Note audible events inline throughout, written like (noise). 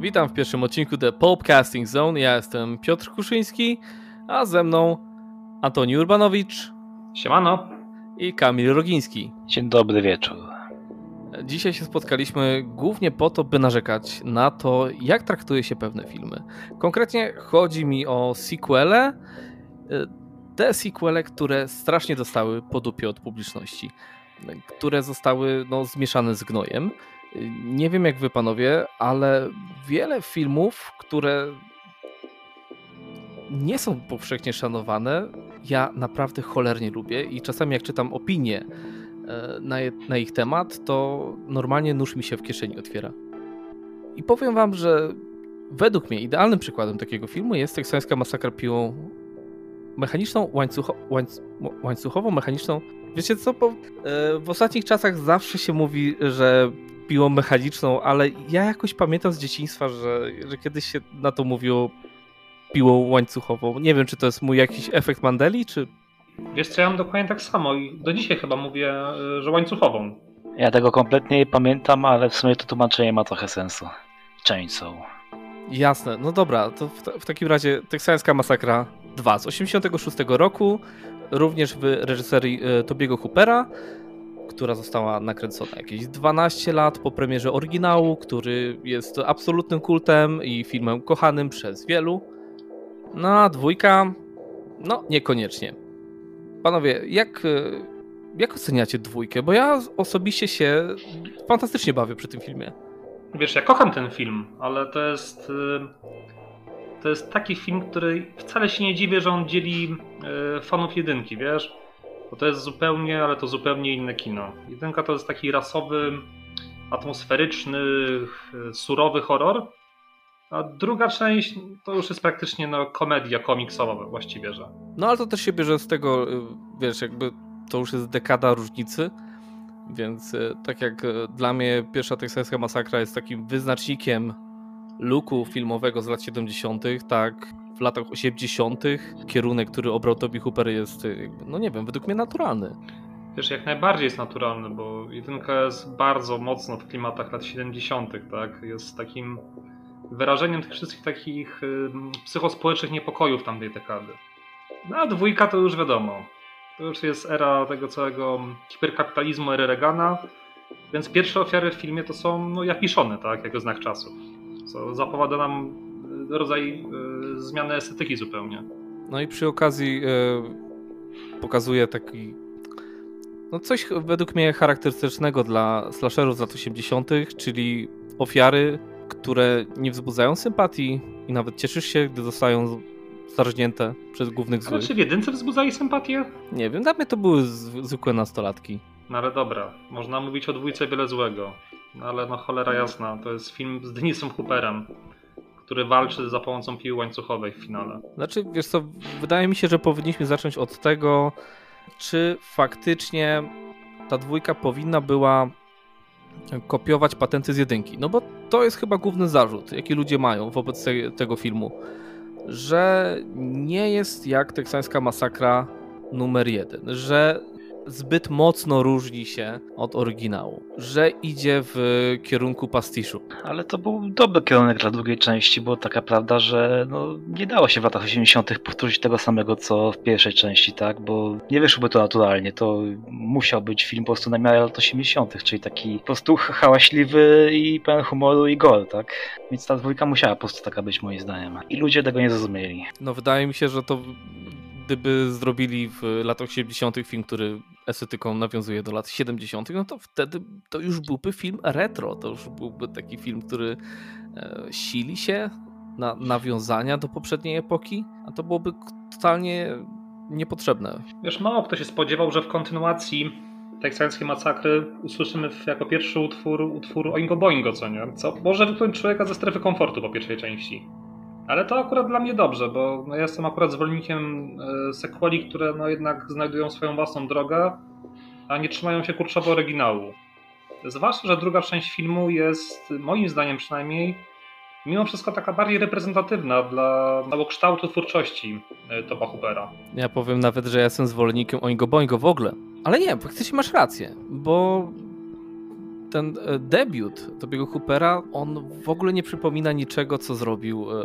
Witam w pierwszym odcinku The Popcasting Zone. Ja jestem Piotr Kuszyński, a ze mną Antoni Urbanowicz. Siemano. I Kamil Rogiński. Dzień dobry wieczór. Dzisiaj się spotkaliśmy głównie po to, by narzekać na to, jak traktuje się pewne filmy. Konkretnie chodzi mi o sequele, te sequele, które strasznie dostały po dupie od publiczności, które zostały no, zmieszane z gnojem. Nie wiem jak wy panowie, ale wiele filmów, które nie są powszechnie szanowane, ja naprawdę cholernie lubię i czasami jak czytam opinie e, na, na ich temat, to normalnie nóż mi się w kieszeni otwiera. I powiem wam, że według mnie idealnym przykładem takiego filmu jest teksańska masakra piłą mechaniczną, łańcucho, łańc, łańcuchową, mechaniczną. Wiecie co, e, w ostatnich czasach zawsze się mówi, że piłą mechaniczną, ale ja jakoś pamiętam z dzieciństwa, że, że kiedyś się na to mówiło piłą łańcuchową. Nie wiem, czy to jest mój jakiś efekt Mandeli, czy... Wiesz co, ja mam dokładnie tak samo i do dzisiaj chyba mówię, e, że łańcuchową. Ja tego kompletnie nie pamiętam, ale w sumie to tłumaczenie ma trochę sensu. Chainsaw. Jasne, no dobra, to w, w takim razie Teksańska Masakra 2 z 86 roku, również w reżyserii e, Tobiego Hoopera, która została nakręcona jakieś 12 lat po premierze oryginału, który jest absolutnym kultem i filmem kochanym przez wielu. No a dwójka, no niekoniecznie. Panowie, jak, jak oceniacie dwójkę? Bo ja osobiście się fantastycznie bawię przy tym filmie. Wiesz, ja kocham ten film, ale to jest. Y, to jest taki film, który wcale się nie dziwię, że on dzieli y, fanów jedynki, wiesz? Bo to jest zupełnie, ale to zupełnie inne kino. Jedynka to jest taki rasowy, atmosferyczny, surowy horror, a druga część to już jest praktycznie no, komedia komiksowa właściwie, że. No ale to też się bierze z tego, y, wiesz, jakby to już jest dekada różnicy, więc y, tak jak dla mnie pierwsza teksańska masakra jest takim wyznacznikiem luku filmowego z lat 70., tak w latach 80. kierunek, który obrał Toby Hooper jest, no nie wiem, według mnie naturalny. Wiesz, jak najbardziej jest naturalny, bo jedynka jest bardzo mocno w klimatach lat 70., tak? Jest takim wyrażeniem tych wszystkich takich psychospołecznych niepokojów tamtej dekady. No a dwójka to już wiadomo. To już jest era tego całego hiperkapitalizmu, ery Reagana, więc pierwsze ofiary w filmie to są no, japiszone, tak, jako znak czasów. Co zapowiada nam y, rodzaj y, zmiany estetyki zupełnie. No i przy okazji y, pokazuje taki no coś według mnie charakterystycznego dla slasherów z lat 80., czyli ofiary które nie wzbudzają sympatii i nawet cieszysz się, gdy zostają zarżnięte przez głównych złych. Ale czy w jedynce wzbudzali sympatię? Nie wiem, dla mnie to były zwykłe nastolatki. No ale dobra, można mówić o dwójce wiele złego. No ale no cholera jasna, to jest film z Denisem Hooperem, który walczy za pomocą piły łańcuchowej w finale. Znaczy, wiesz co, wydaje mi się, że powinniśmy zacząć od tego, czy faktycznie ta dwójka powinna była kopiować patenty z jedynki. No bo to jest chyba główny zarzut, jaki ludzie mają wobec te, tego filmu, że nie jest jak teksańska masakra numer jeden, że zbyt mocno różni się od oryginału, że idzie w kierunku pastiszu. Ale to był dobry kierunek dla drugiej części, bo taka prawda, że no, nie dało się w latach 80. powtórzyć tego samego, co w pierwszej części, tak? Bo nie wyszłoby to naturalnie. To musiał być film po prostu na miarę lat 80., czyli taki po prostu hałaśliwy i pełen humoru i gol, tak? Więc ta dwójka musiała po prostu taka być moim zdaniem. I ludzie tego nie zrozumieli. No wydaje mi się, że to gdyby zrobili w latach 80. film, który estetyką nawiązuje do lat 70., no to wtedy to już byłby film retro. To już byłby taki film, który e, sili się na nawiązania do poprzedniej epoki, a to byłoby totalnie niepotrzebne. Wiesz, mało kto się spodziewał, że w kontynuacji teksańskiej masakry usłyszymy jako pierwszy utwór utwór Oingo Boingo, co nie? Co może wypchnąć człowieka ze strefy komfortu po pierwszej części. Ale to akurat dla mnie dobrze, bo no, ja jestem akurat zwolennikiem e, sequeli, które no jednak znajdują swoją własną drogę, a nie trzymają się kurczowo oryginału. Zwłaszcza, że druga część filmu jest, moim zdaniem przynajmniej, mimo wszystko taka bardziej reprezentatywna dla całokształtu twórczości e, Topa Hoopera. Ja powiem nawet, że ja jestem zwolennikiem Oingo Boingo w ogóle. Ale nie, faktycznie masz rację, bo ten e, debiut Tobiego Hoopera, on w ogóle nie przypomina niczego, co zrobił e,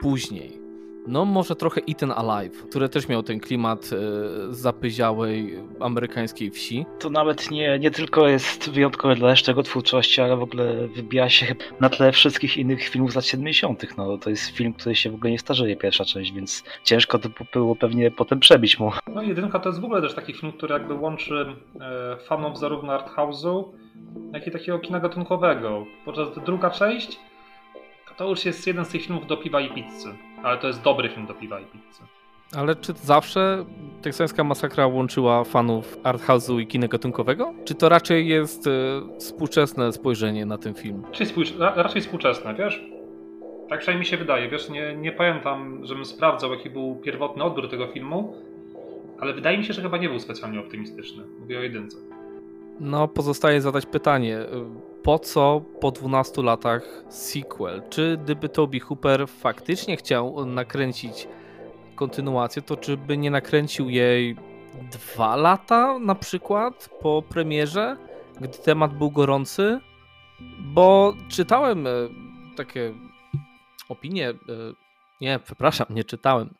później. No może trochę Eaten Alive, który też miał ten klimat e, zapyziałej amerykańskiej wsi. To nawet nie, nie tylko jest wyjątkowe dla jeszcze jego twórczości, ale w ogóle wybija się na tle wszystkich innych filmów z lat 70. No, to jest film, który się w ogóle nie starzeje, pierwsza część, więc ciężko to było pewnie potem przebić mu. No jedynka to jest w ogóle też taki film, który jakby łączy fanów zarówno arthouse'u, jak i takiego kina gatunkowego. Podczas gdy druga część to już jest jeden z tych filmów do piwa i pizzy. Ale to jest dobry film do piwa i pizzy. Ale czy zawsze teksańska masakra łączyła fanów arthouse'u i kina gatunkowego? Czy to raczej jest y, współczesne spojrzenie na ten film? Raczej, współcz raczej współczesne, wiesz? Tak przynajmniej mi się wydaje, wiesz, nie, nie pamiętam, żebym sprawdzał, jaki był pierwotny odbiór tego filmu, ale wydaje mi się, że chyba nie był specjalnie optymistyczny. Mówię o jedynce. No, pozostaje zadać pytanie po co po 12 latach sequel? Czy gdyby Toby Hooper faktycznie chciał nakręcić kontynuację, to czy by nie nakręcił jej dwa lata na przykład po premierze, gdy temat był gorący? Bo czytałem e, takie opinie, e, nie, przepraszam, nie czytałem.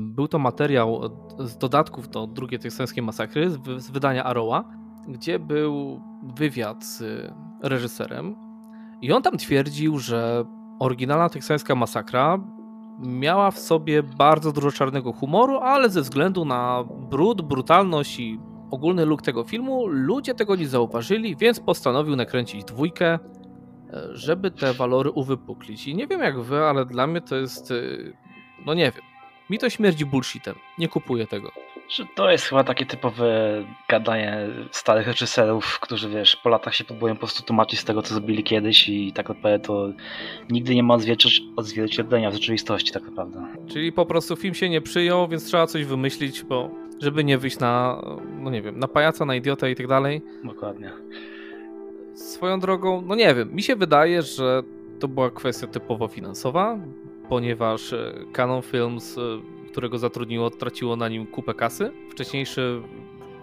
Był to materiał z dodatków do drugiej teksańskiej masakry z wydania Arrowa, gdzie był wywiad z reżyserem i on tam twierdził, że oryginalna teksańska masakra miała w sobie bardzo dużo czarnego humoru, ale ze względu na brud, brutalność i ogólny look tego filmu, ludzie tego nie zauważyli, więc postanowił nakręcić dwójkę, e, żeby te walory uwypuklić. I nie wiem jak wy, ale dla mnie to jest, e, no nie wiem, mi to śmierdzi bullshitem, nie kupuję tego że to jest chyba takie typowe gadanie starych reżyserów, którzy wiesz, po latach się próbują po prostu tłumaczyć z tego, co zrobili kiedyś i tak naprawdę to nigdy nie ma odzwierciedlenia w rzeczywistości tak naprawdę. Czyli po prostu film się nie przyjął, więc trzeba coś wymyślić, bo żeby nie wyjść na, no nie wiem, na pajaca, na idiota i tak dalej. Dokładnie. Swoją drogą, no nie wiem, mi się wydaje, że to była kwestia typowo finansowa, ponieważ e, Canon Films e, którego zatrudniło, traciło na nim kupę kasy. Wcześniejsze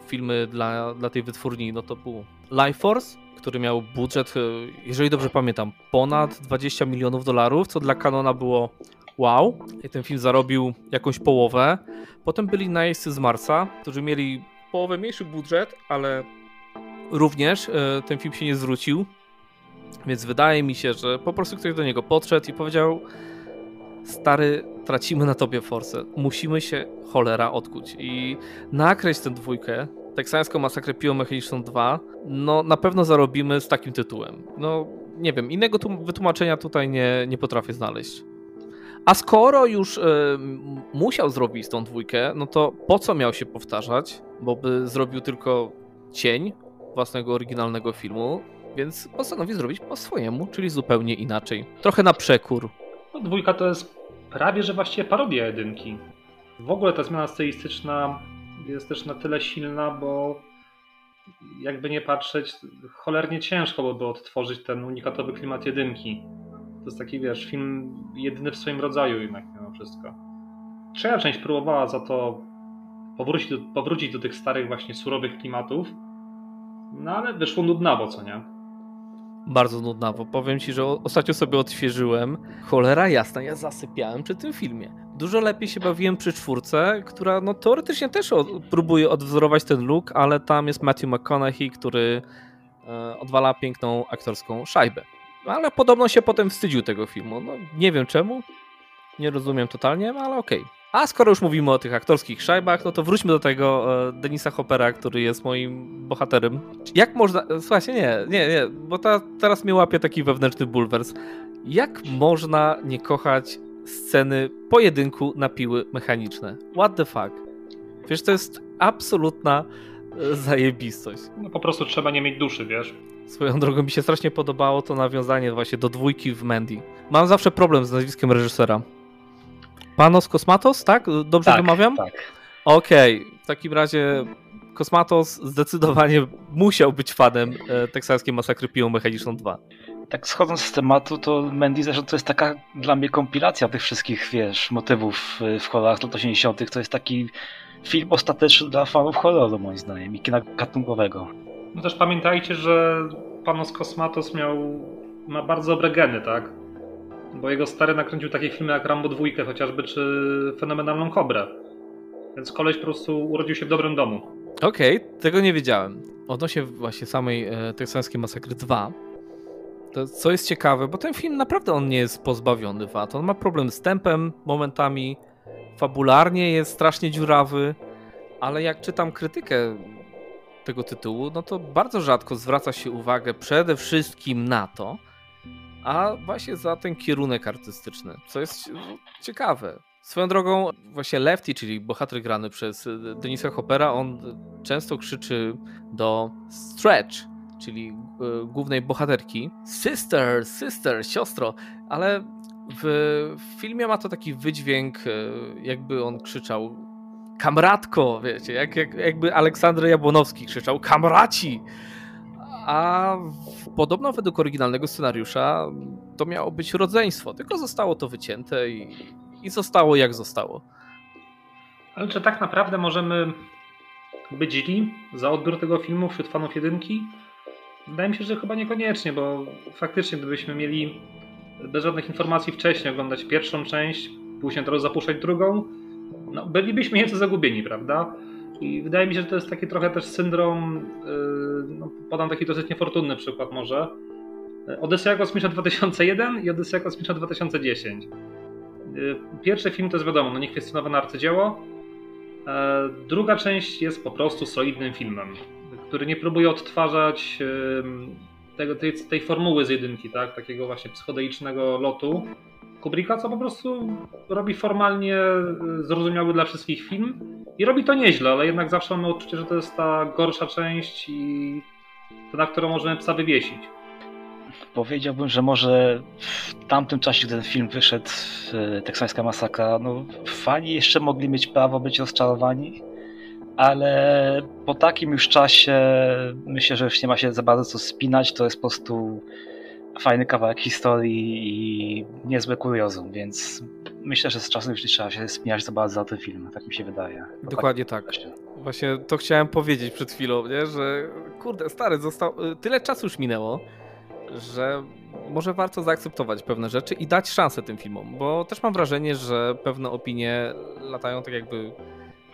filmy dla, dla tej wytwórni, no to był Life Force, który miał budżet, e, jeżeli dobrze pamiętam, ponad 20 milionów dolarów, co dla Canona było wow. I ten film zarobił jakąś połowę. Potem byli Najeźdźcy z Marsa, którzy mieli połowę mniejszy budżet, ale również e, ten film się nie zwrócił. Więc wydaje mi się, że po prostu ktoś do niego podszedł i powiedział: Stary, tracimy na tobie forsę. Musimy się cholera odkuć. I nakreśl tę dwójkę, teksańską masakrę piłomechaniczną 2, no na pewno zarobimy z takim tytułem. No nie wiem, innego wytłumaczenia tutaj nie, nie potrafię znaleźć. A skoro już y, musiał zrobić tą dwójkę, no to po co miał się powtarzać? Bo by zrobił tylko cień własnego oryginalnego filmu, więc postanowił zrobić po swojemu, czyli zupełnie inaczej. Trochę na przekór. No, dwójka to jest prawie że właściwie parodia jedynki. W ogóle ta zmiana stylistyczna jest też na tyle silna, bo jakby nie patrzeć, cholernie ciężko byłoby odtworzyć ten unikatowy klimat jedynki. To jest taki, wiesz, film jedyny w swoim rodzaju jednak mimo wszystko. Trzecia część próbowała za to powrócić do, powrócić do tych starych właśnie surowych klimatów, no ale wyszło nudnawo, co nie? Bardzo nudna, bo powiem ci, że ostatnio sobie odświeżyłem. Cholera jasna, ja zasypiałem przy tym filmie. Dużo lepiej się bawiłem przy czwórce, która no teoretycznie też próbuje odwzorować ten look, ale tam jest Matthew McConaughey, który e, odwala piękną aktorską szajbę. Ale podobno się potem wstydził tego filmu. No, nie wiem czemu, nie rozumiem totalnie, ale okej. Okay. A skoro już mówimy o tych aktorskich szajbach, no to wróćmy do tego e, Denisa Hoppera, który jest moim bohaterem. Jak można. Słuchajcie, nie, nie, nie, bo ta, teraz mnie łapie taki wewnętrzny bulwers. Jak można nie kochać sceny pojedynku na piły mechaniczne? What the fuck? Wiesz, to jest absolutna e, zajebistość. No po prostu trzeba nie mieć duszy, wiesz? Swoją drogą mi się strasznie podobało to nawiązanie właśnie do dwójki w Mandy. Mam zawsze problem z nazwiskiem reżysera. Panos Kosmatos, tak? Dobrze tak, wymawiam? Tak. Okej, okay. w takim razie Kosmatos zdecydowanie musiał być fanem e, teksańskiej masakry piłą mechaniczną 2. Tak schodząc z tematu, to Mandy zresztą to jest taka dla mnie kompilacja tych wszystkich, wiesz, motywów e, w horrorach lat 80. To jest taki film ostateczny dla fanów horroru, moim zdaniem, i kina gatunkowego. No też pamiętajcie, że Panos Kosmatos miał, ma bardzo dobre geny, tak? Bo jego stary nakręcił takie filmy jak Rambo 2 chociażby, czy Fenomenalną Kobrę. Więc koleś po prostu urodził się w dobrym domu. Okej, okay, tego nie wiedziałem. Odnośnie właśnie samej e, teksańskiej masakry 2, to co jest ciekawe, bo ten film naprawdę on nie jest pozbawiony wad. On ma problem z tempem momentami, fabularnie jest strasznie dziurawy, ale jak czytam krytykę tego tytułu, no to bardzo rzadko zwraca się uwagę przede wszystkim na to, a właśnie za ten kierunek artystyczny, co jest ciekawe. Swoją drogą, właśnie Lefty, czyli bohater grany przez Denisa Hoppera, on często krzyczy do Stretch, czyli e, głównej bohaterki, sister, sister, siostro, ale w filmie ma to taki wydźwięk, e, jakby on krzyczał kamratko, wiecie, jak, jak, jakby Aleksander Jabłonowski krzyczał kamraci. A podobno według oryginalnego scenariusza to miało być rodzeństwo, tylko zostało to wycięte i, i zostało jak zostało. Ale czy tak naprawdę możemy być źli za odbiór tego filmu wśród fanów jedynki? Wydaje mi się, że chyba niekoniecznie, bo faktycznie gdybyśmy mieli bez żadnych informacji wcześniej oglądać pierwszą część, później teraz zapuszczać drugą, no, bylibyśmy nieco zagubieni, prawda? I wydaje mi się, że to jest taki trochę też syndrom, yy, no, podam taki dosyć niefortunny przykład może, Odyseja Kosmiczna 2001 i Odyseja Kosmiczna 2010. Yy, pierwszy film to jest wiadomo, no niekwestionowane arcydzieło. Yy, druga część jest po prostu solidnym filmem, który nie próbuje odtwarzać tego, tej, tej formuły z jedynki, tak? takiego właśnie psychodeicznego lotu, Kubricka, co po prostu robi formalnie y, zrozumiały dla wszystkich film i robi to nieźle, ale jednak zawsze mamy odczucie, że to jest ta gorsza część i ta, na którą możemy psa wywiesić. Powiedziałbym, że może w tamtym czasie, gdy ten film wyszedł, y, Teksańska Masakra, no fani jeszcze mogli mieć prawo być rozczarowani, ale po takim już czasie myślę, że już nie ma się za bardzo co spinać, to jest po prostu fajny kawałek historii i niezłe kuriozum, więc myślę, że z czasem już nie trzeba się spinać za bardzo za ten film, tak mi się wydaje. Dokładnie tak. Właśnie to chciałem powiedzieć przed chwilą, nie? że kurde, stary, został... Y, tyle czasu już minęło, że może warto zaakceptować pewne rzeczy i dać szansę tym filmom, bo też mam wrażenie, że pewne opinie latają tak jakby,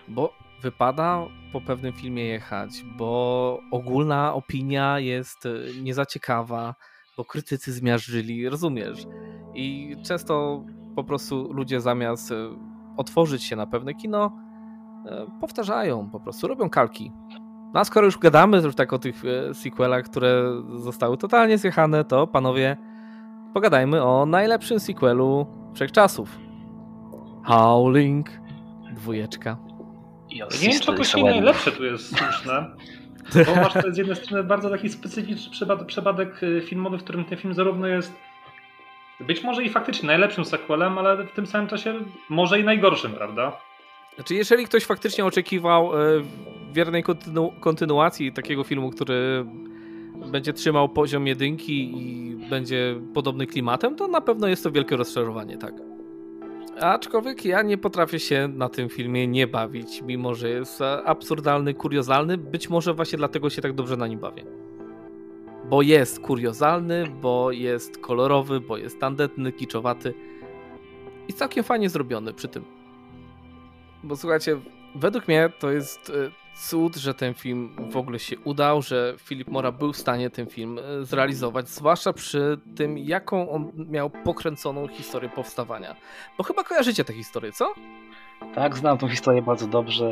bo wypada po pewnym filmie jechać, bo ogólna opinia jest y, niezaciekawa, bo krytycy zmiażdżyli, rozumiesz? I często po prostu ludzie zamiast e, otworzyć się na pewne kino, e, powtarzają po prostu, robią kalki. No a skoro już gadamy już tak o tych e, sequelach, które zostały totalnie zjechane, to panowie, pogadajmy o najlepszym sequelu wszechczasów. Howling, dwójeczka. Nie wiem, czy to najlepsze tu jest słuszne. (laughs) Bo masz to z jednej strony bardzo taki specyficzny przypadek, przypadek y, filmowy, w którym ten film zarówno jest być może i faktycznie najlepszym sequelem, ale w tym samym czasie może i najgorszym, prawda? Znaczy, jeżeli ktoś faktycznie oczekiwał y, wiernej kontynu kontynuacji takiego filmu, który będzie trzymał poziom jedynki i będzie podobny klimatem, to na pewno jest to wielkie rozczarowanie, tak. Aczkolwiek ja nie potrafię się na tym filmie nie bawić, mimo że jest absurdalny, kuriozalny. Być może właśnie dlatego się tak dobrze na nim bawię. Bo jest kuriozalny, bo jest kolorowy, bo jest tandetny, kiczowaty i całkiem fajnie zrobiony przy tym. Bo słuchajcie, według mnie to jest e, cud, że ten film w ogóle się udał, że Filip Mora był w stanie ten film e, zrealizować, zwłaszcza przy tym, jaką on miał pokręconą historię powstawania. Bo chyba kojarzycie tę historię, co? Tak, znam tą historię bardzo dobrze.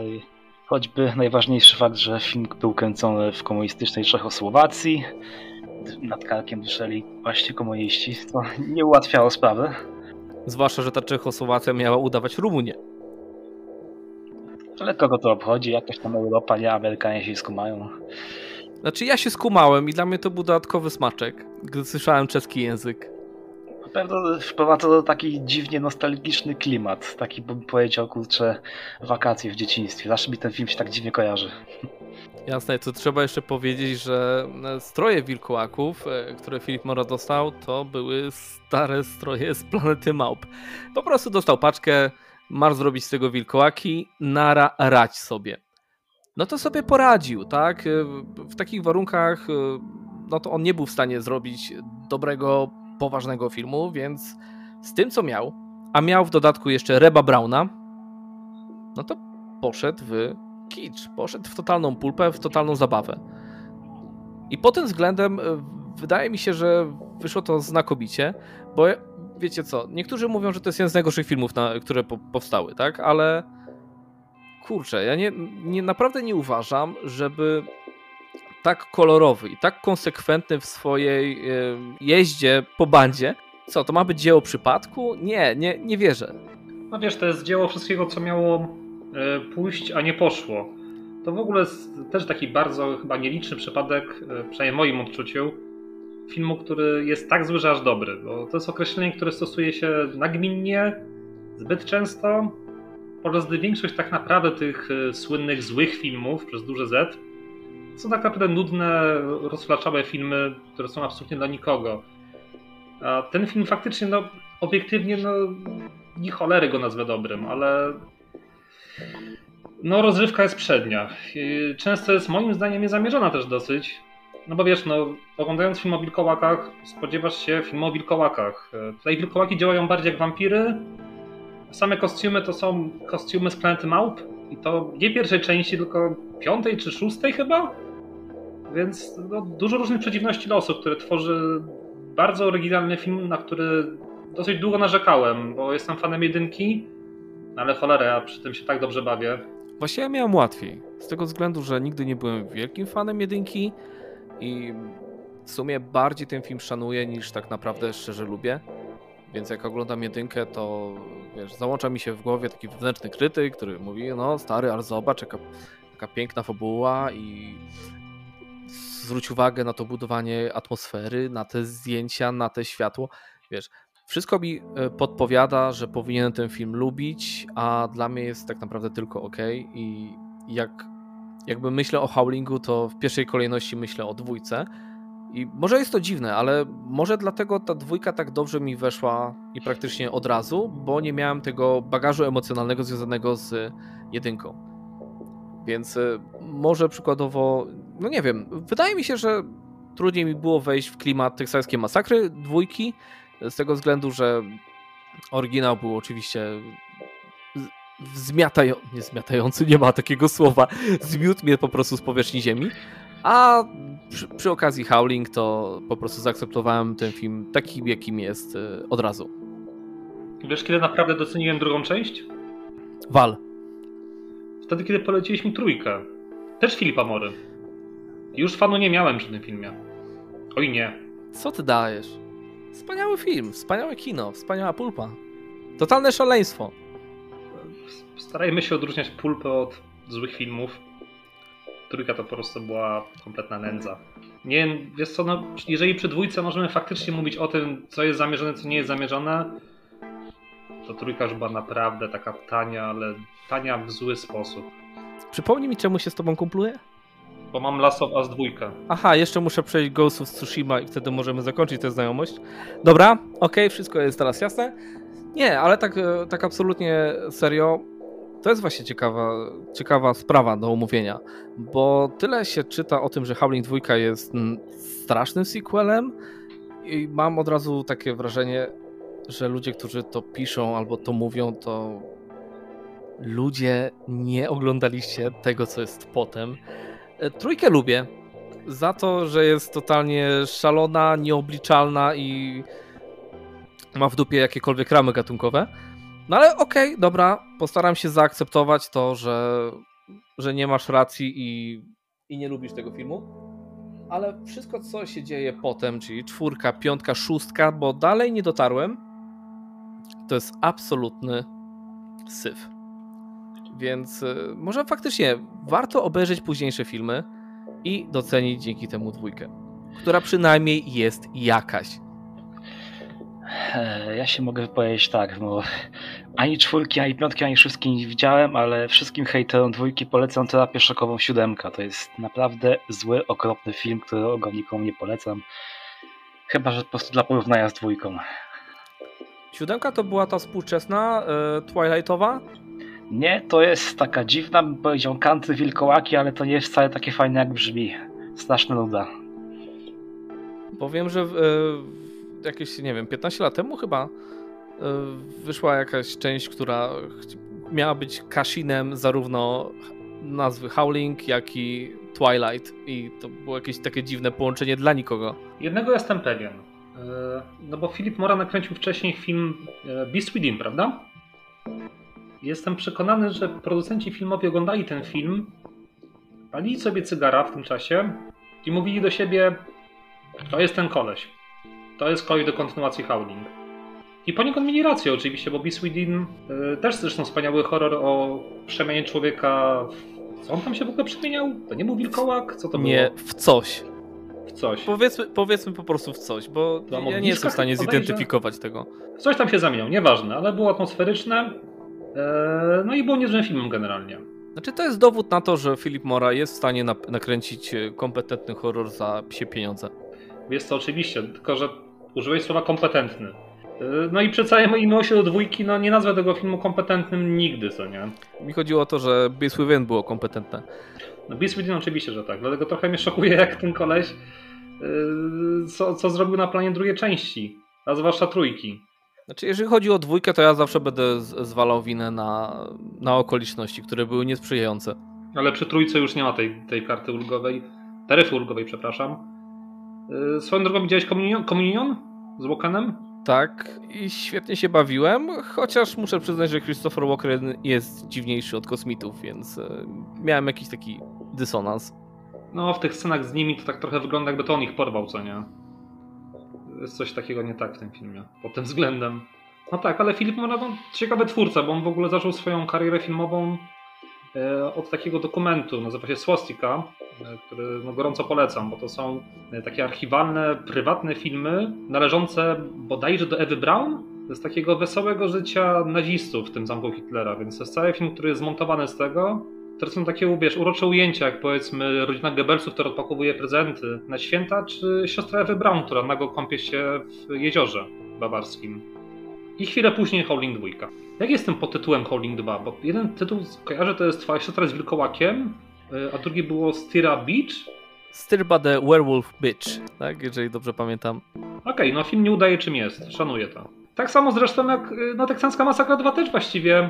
Choćby najważniejszy fakt, że film był kręcony w komunistycznej Czechosłowacji, nad karkiem duszeli właśnie komuniści, to nie ułatwiało sprawy. Zwłaszcza, że ta Czechosłowacja miała udawać Rumunię. Ale kogo to obchodzi? Jakaś tam Europa, nie Amerykanie się skumają. Znaczy ja się skumałem i dla mnie to był dodatkowy smaczek, gdy słyszałem czeski język. Na pewno wprowadza to taki dziwnie nostalgiczny klimat. Taki bym powiedział, kurczę, wakacje w dzieciństwie. Zawsze mi ten film się tak dziwnie kojarzy. Jasne, to trzeba jeszcze powiedzieć, że stroje wilkołaków, e, które Filip Mora dostał, to były stare stroje z planety Małp. Po prostu dostał paczkę, masz zrobić z tego wilkołaki, nara rać sobie. No to sobie poradził, tak? W takich warunkach no to on nie był w stanie zrobić dobrego, poważnego filmu, więc z tym, co miał, a miał w dodatku jeszcze Reba Browna, no to poszedł w kicz, poszedł w totalną pulpę, w totalną zabawę. I pod tym względem e, wydaje mi się, że wyszło to znakomicie, bo wiecie co, niektórzy mówią, że to jest jeden z najgorszych filmów, na, które po, powstały, tak? Ale kurczę, ja nie, nie, naprawdę nie uważam, żeby tak kolorowy i tak konsekwentny w swojej jeździe po bandzie, co, to ma być dzieło przypadku? Nie, nie, nie wierzę. No wiesz, to jest dzieło wszystkiego, co miało e, pójść, a nie poszło. To w ogóle jest też taki bardzo chyba nieliczny przypadek, e, przynajmniej w moim odczuciu, filmu, który jest tak zły, że aż dobry. Bo to jest określenie, które stosuje się nagminnie, zbyt często, podczas gdy większość tak naprawdę tych e, słynnych złych filmów przez duże Z są tak naprawdę nudne, rozflaczałe filmy, które są absolutnie dla nikogo. A ten film faktycznie, no, obiektywnie, no, nie cholery go nazwę dobrym, ale no, rozrywka jest przednia. Często jest moim zdaniem niezamierzona też dosyć. No bo wiesz, no, oglądając film o wilkołakach, spodziewasz się filmu o wilkołakach. Tutaj wilkołaki działają bardziej jak wampiry. Same kostiumy to są kostiumy z planety Małp. I to nie pierwszej części, tylko piątej czy szóstej chyba. Więc no, dużo różnych przeciwności losu, które tworzy bardzo oryginalny film, na który dosyć długo narzekałem, bo jestem fanem jedynki, ale cholera, przy tym się tak dobrze bawię. Właśnie ja miałem łatwiej, z tego względu, że nigdy nie byłem wielkim fanem jedynki i w sumie bardziej ten film szanuję niż tak naprawdę szczerze lubię. Więc jak oglądam jedynkę, to wiesz, załącza mi się w głowie taki wewnętrzny krytyk, który mówi, no stary, ale zobacz, jaka, jaka piękna fabuła i zwróć uwagę na to budowanie atmosfery, na te zdjęcia, na te światło. Wiesz, wszystko mi e, podpowiada, że powinienem ten film lubić, a dla mnie jest tak naprawdę tylko ok. I jak jakby myślę o Howlingu, to w pierwszej kolejności myślę o dwójce. I może jest to dziwne, ale może dlatego ta dwójka tak dobrze mi weszła i praktycznie od razu, bo nie miałem tego bagażu emocjonalnego związanego z jedynką. Więc e, może przykładowo, no nie wiem, wydaje mi się, że trudniej mi było wejść w klimat teksańskiej masakry dwójki, z tego względu, że oryginał był oczywiście zmiatający, nie zmiatający, nie ma takiego słowa, zmiótł mnie po prostu z powierzchni ziemi, a przy, przy, okazji Howling to po prostu zaakceptowałem ten film takim, jakim jest e, od razu. Wiesz, kiedy naprawdę doceniłem drugą część? Wal. Wtedy, kiedy poleciliśmy trójkę. Też Filipa Mory. Już fanu nie miałem przy tym filmie. Oj nie. Co ty dajesz? Wspaniały film, wspaniałe kino, wspaniała pulpa. Totalne szaleństwo. Starajmy się odróżniać pulpę od złych filmów. Trójka to po prostu była kompletna nędza. Nie wiesz co, no, jeżeli przy dwójce możemy faktycznie mówić o tym, co jest zamierzone, co nie jest zamierzone, to trójka już była naprawdę taka tania, ale tania w zły sposób. Przypomnij mi, czemu się z tobą kumpluję? Bo mam Last of Us 2. Aha, jeszcze muszę przejść Ghost of Tsushima i wtedy możemy zakończyć tę znajomość. Dobra, okej, okay, wszystko jest teraz jasne. Nie, ale tak, e, tak absolutnie serio, to jest właśnie ciekawa, ciekawa sprawa do omówienia, bo tyle się czyta o tym, że Howling 2 jest strasznym sequelem i mam od razu takie wrażenie, że ludzie, którzy to piszą albo to mówią, to ludzie nie oglądaliście tego, co jest potem. E, trójkę lubię za to, że jest totalnie szalona, nieobliczalna i ma w dupie jakiekolwiek ramy gatunkowe. No ale okej, okay, dobra, postaram się zaakceptować to, że, że nie masz racji i, i nie lubisz tego filmu. Ale wszystko, co się dzieje potem, czyli czwórka, piątka, szóstka, bo dalej nie dotarłem, to jest absolutny syf. Więc y, może faktycznie warto obejrzeć późniejsze filmy i docenić dzięki temu dwójkę, która przynajmniej jest jakaś. E, ja się mogę wypowiedzieć tak, no ani czwórki, ani piątki, ani szóstki nie widziałem, ale wszystkim hejterom dwójki polecam terapię szokową siódemka. To jest naprawdę zły, okropny film, który go nikomu nie polecam. Chyba, że po prostu dla porównania z dwójką. Siódemka to była ta współczesna, yy, Twilightowa? Nie, to jest taka dziwna, bym powiedział, country wilkołaki, ale to nie jest wcale takie fajne jak brzmi. Straszna nuda. Powiem, że jakieś, nie wiem, 15 lat temu chyba wyszła jakaś część, która miała być kashinem zarówno nazwy Howling, jak i Twilight i to było jakieś takie dziwne połączenie dla nikogo. Jednego jestem pewien. No bo Philip Mora nakręcił wcześniej film Beast Within, prawda? Jestem przekonany, że producenci filmowi oglądali ten film, palili sobie cygara w tym czasie i mówili do siebie to jest ten koleś. To jest koleś do kontynuacji Howling. I poniekąd mieli rację oczywiście, bo Beast Within y, też zresztą wspaniały horror o przemianie człowieka w... Co on tam się w ogóle przemieniał? To nie był wilkołak? Co to nie, było? w coś. W coś. Powiedzmy, powiedzmy po prostu w coś, bo ja nie jestem w stanie zidentyfikować tego. Coś tam się zamieniał, nieważne, ale było atmosferyczne. E, no i było niezłym filmem generalnie. Znaczy to jest dowód na to, że Philip Mora jest w stanie nakręcić e, kompetentny horror za psie pieniądze. Jest to oczywiście, tylko że użyłeś słowa kompetentny. E, no i przy całej mojej miłości do dwójki, no nie nazwę tego filmu kompetentnym nigdy, co nie? Mi chodziło o to, że Beast Within było kompetentne. No Beast Within oczywiście, że tak, dlatego trochę mnie szokuje, jak ten koleś co, co zrobił na planie drugiej części, a zwłaszcza trójki. Znaczy, jeżeli chodzi o dwójkę, to ja zawsze będę zwalał winę na, na okoliczności, które były niesprzyjające. Ale przy trójce już nie ma tej, tej karty ulgowej, taryfy ulgowej, przepraszam. Yy, swoją drogą widziałeś Communion, Communion z Walkenem? Tak, i świetnie się bawiłem, chociaż muszę przyznać, że Christopher Walker jest dziwniejszy od kosmitów, więc e, miałem jakiś taki dysonans. No, w tych scenach z nimi to tak trochę wygląda, jakby to on ich porwał, co nie? jest coś takiego nie tak w tym filmie pod tym względem. No tak, ale Filip Mora no, ciekawy twórca, bo on w ogóle zaczął swoją karierę filmową od takiego dokumentu, nazywa się Swastika, e, który no, gorąco polecam, bo to są e, takie archiwalne, prywatne filmy należące bodajże do Ewy Braun, z takiego wesołego życia nazistów w tym zamku Hitlera, więc to jest cały film, który jest zmontowany z tego to są takie, wiesz, urocze ujęcia, jak powiedzmy rodzina Goebbelsów, która odpakowuje prezenty na święta, czy siostra Ewy Braun, która nago kąpie się w jeziorze bawarskim. I chwilę później Howling 2. Jak jest tym pod tytułem Howling 2? Bo jeden tytuł kojarzę to jest Twoja siostra z wilkołakiem, y, a drugi było Styra Beach. Styrba the Werewolf Bitch, tak? Jeżeli dobrze pamiętam. Okej, okay, no film nie udaje czym jest, szanuję to. Tak samo zresztą jak y, no, Teksańska Masakra 2 też właściwie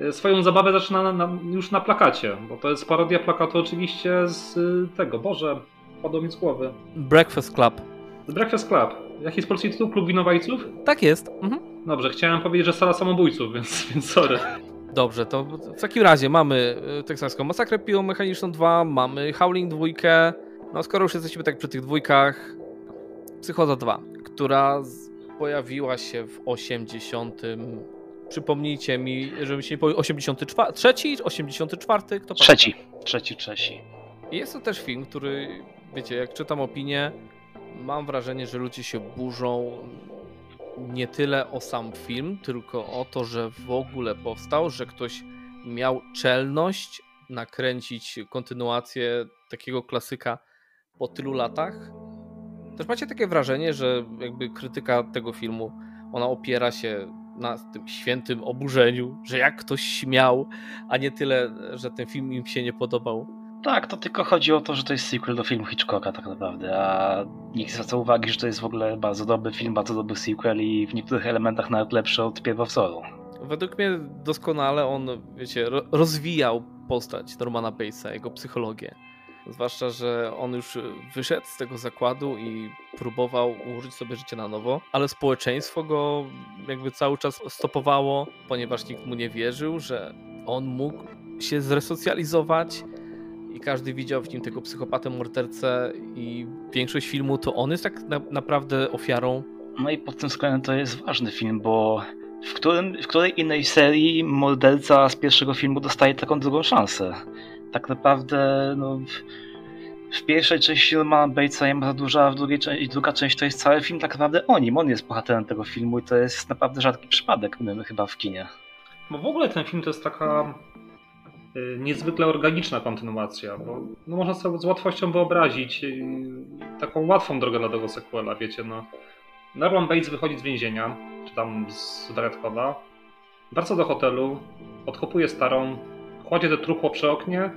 E, swoją zabawę zaczyna na, na, już na plakacie, bo to jest parodia plakatu oczywiście z y, tego, Boże, padło mi z głowy. Breakfast Club. Breakfast Club. Jaki jest polski tytuł? Klub Winowajców? Tak jest. Mhm. Dobrze, chciałem powiedzieć, że sala samobójców, więc, (laughs) więc sorry. Dobrze, to w takim razie mamy y, teksańską masakrę piłą mechaniczną 2, mamy Howling 2, no skoro już jesteśmy tak przy tych dwójkach, Psychoza 2, która pojawiła się w 80 Przypomnijcie mi, żebym się nie powiedział, 83, trzeci, 84, kto Trzeci, pamięta? trzeci, trzeci. Jest to też film, który, wiecie, jak czytam opinię, mam wrażenie, że ludzie się burzą nie tyle o sam film, tylko o to, że w ogóle powstał, że ktoś miał czelność nakręcić kontynuację takiego klasyka po tylu latach. Też macie takie wrażenie, że jakby krytyka tego filmu, ona opiera się na tym świętym oburzeniu, że jak ktoś śmiał, a nie tyle, że ten film im się nie podobał. Tak, to tylko chodzi o to, że to jest sequel do filmu Hitchcocka tak naprawdę, a nikt zwraca uwagi, że to jest w ogóle bardzo dobry film, bardzo dobry sequel i w niektórych elementach nawet lepszy od pierwowzoru. Według mnie doskonale on, wiecie, rozwijał postać Normana Batesa, jego psychologię. Zwłaszcza, że on już wyszedł z tego zakładu i próbował ułożyć sobie życie na nowo, ale społeczeństwo go jakby cały czas stopowało, ponieważ nikt mu nie wierzył, że on mógł się zresocjalizować i każdy widział w nim tego psychopatę mordercę i większość filmu to on jest tak na, naprawdę ofiarą. No i pod tym względem to jest ważny film, bo w, którym, w której innej serii morderca z pierwszego filmu dostaje taką drugą szansę? tak naprawdę no, w pierwszej części Normana Batesa ma za dużo, a w drugiej części, druga część to jest cały film tak naprawdę o nim. On jest bohaterem tego filmu i to jest naprawdę rzadki przypadek chyba w kinie. Bo w ogóle ten film to jest taka niezwykle organiczna kontynuacja, bo no, można sobie z łatwością wyobrazić y, taką łatwą drogę dla tego sequela, wiecie, no. Norman Bates wychodzi z więzienia, czy tam z Dreadcoda, wraca do hotelu, odkopuje starą, kładzie te truchło przy oknie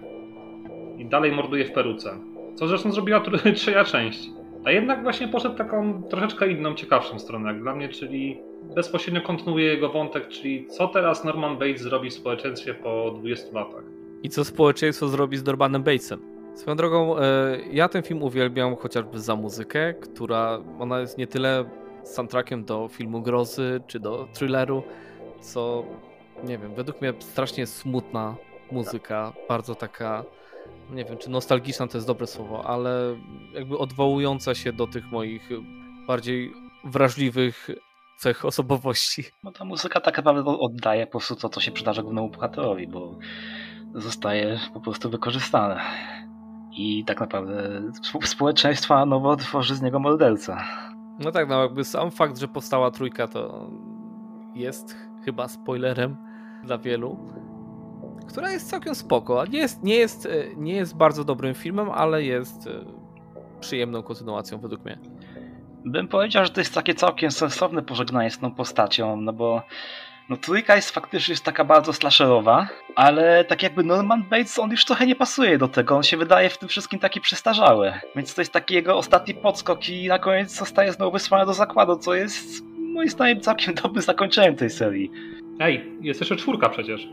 i dalej morduje w peruce. Co zresztą zrobiła (laughs) trzecia część. A jednak właśnie poszedł taką troszeczkę inną, ciekawszą stronę jak dla mnie, czyli bezpośrednio kontynuuje jego wątek, czyli co teraz Norman Bates zrobi w społeczeństwie po 20 latach. I co społeczeństwo zrobi z Normanem Batesem. Swoją drogą, e, ja ten film uwielbiam chociażby za muzykę, która ona jest nie tyle soundtrackiem do filmu grozy czy do thrilleru, co nie wiem, według mnie strasznie smutna muzyka, bardzo taka, nie wiem, czy nostalgiczna to jest dobre słowo, ale jakby odwołująca się do tych moich bardziej wrażliwych cech osobowości. No ta muzyka tak naprawdę oddaje po prostu to, co się przydarza głównemu bohaterowi, bo zostaje po prostu wykorzystane. I tak naprawdę społeczeństwa nowo tworzy z niego morderca. No tak, no jakby sam fakt, że powstała trójka to jest chyba spoilerem dla wielu, która jest całkiem spoko. Nie jest, nie jest, e, nie jest bardzo dobrym filmem, ale jest e, przyjemną kontynuacją według mnie. Bym powiedział, że to jest takie całkiem sensowne pożegnanie z tą postacią, no bo no trójka jest faktycznie jest taka bardzo slasherowa, ale tak jakby Norman Bates, on już trochę nie pasuje do tego, on się wydaje w tym wszystkim taki przestarzały. Więc to jest taki jego ostatni podskok i na koniec zostaje znowu wysłany do zakładu, co jest moim zdaniem całkiem (laughs) dobrym zakończeniem tej serii. Ej, jest jeszcze czwórka przecież.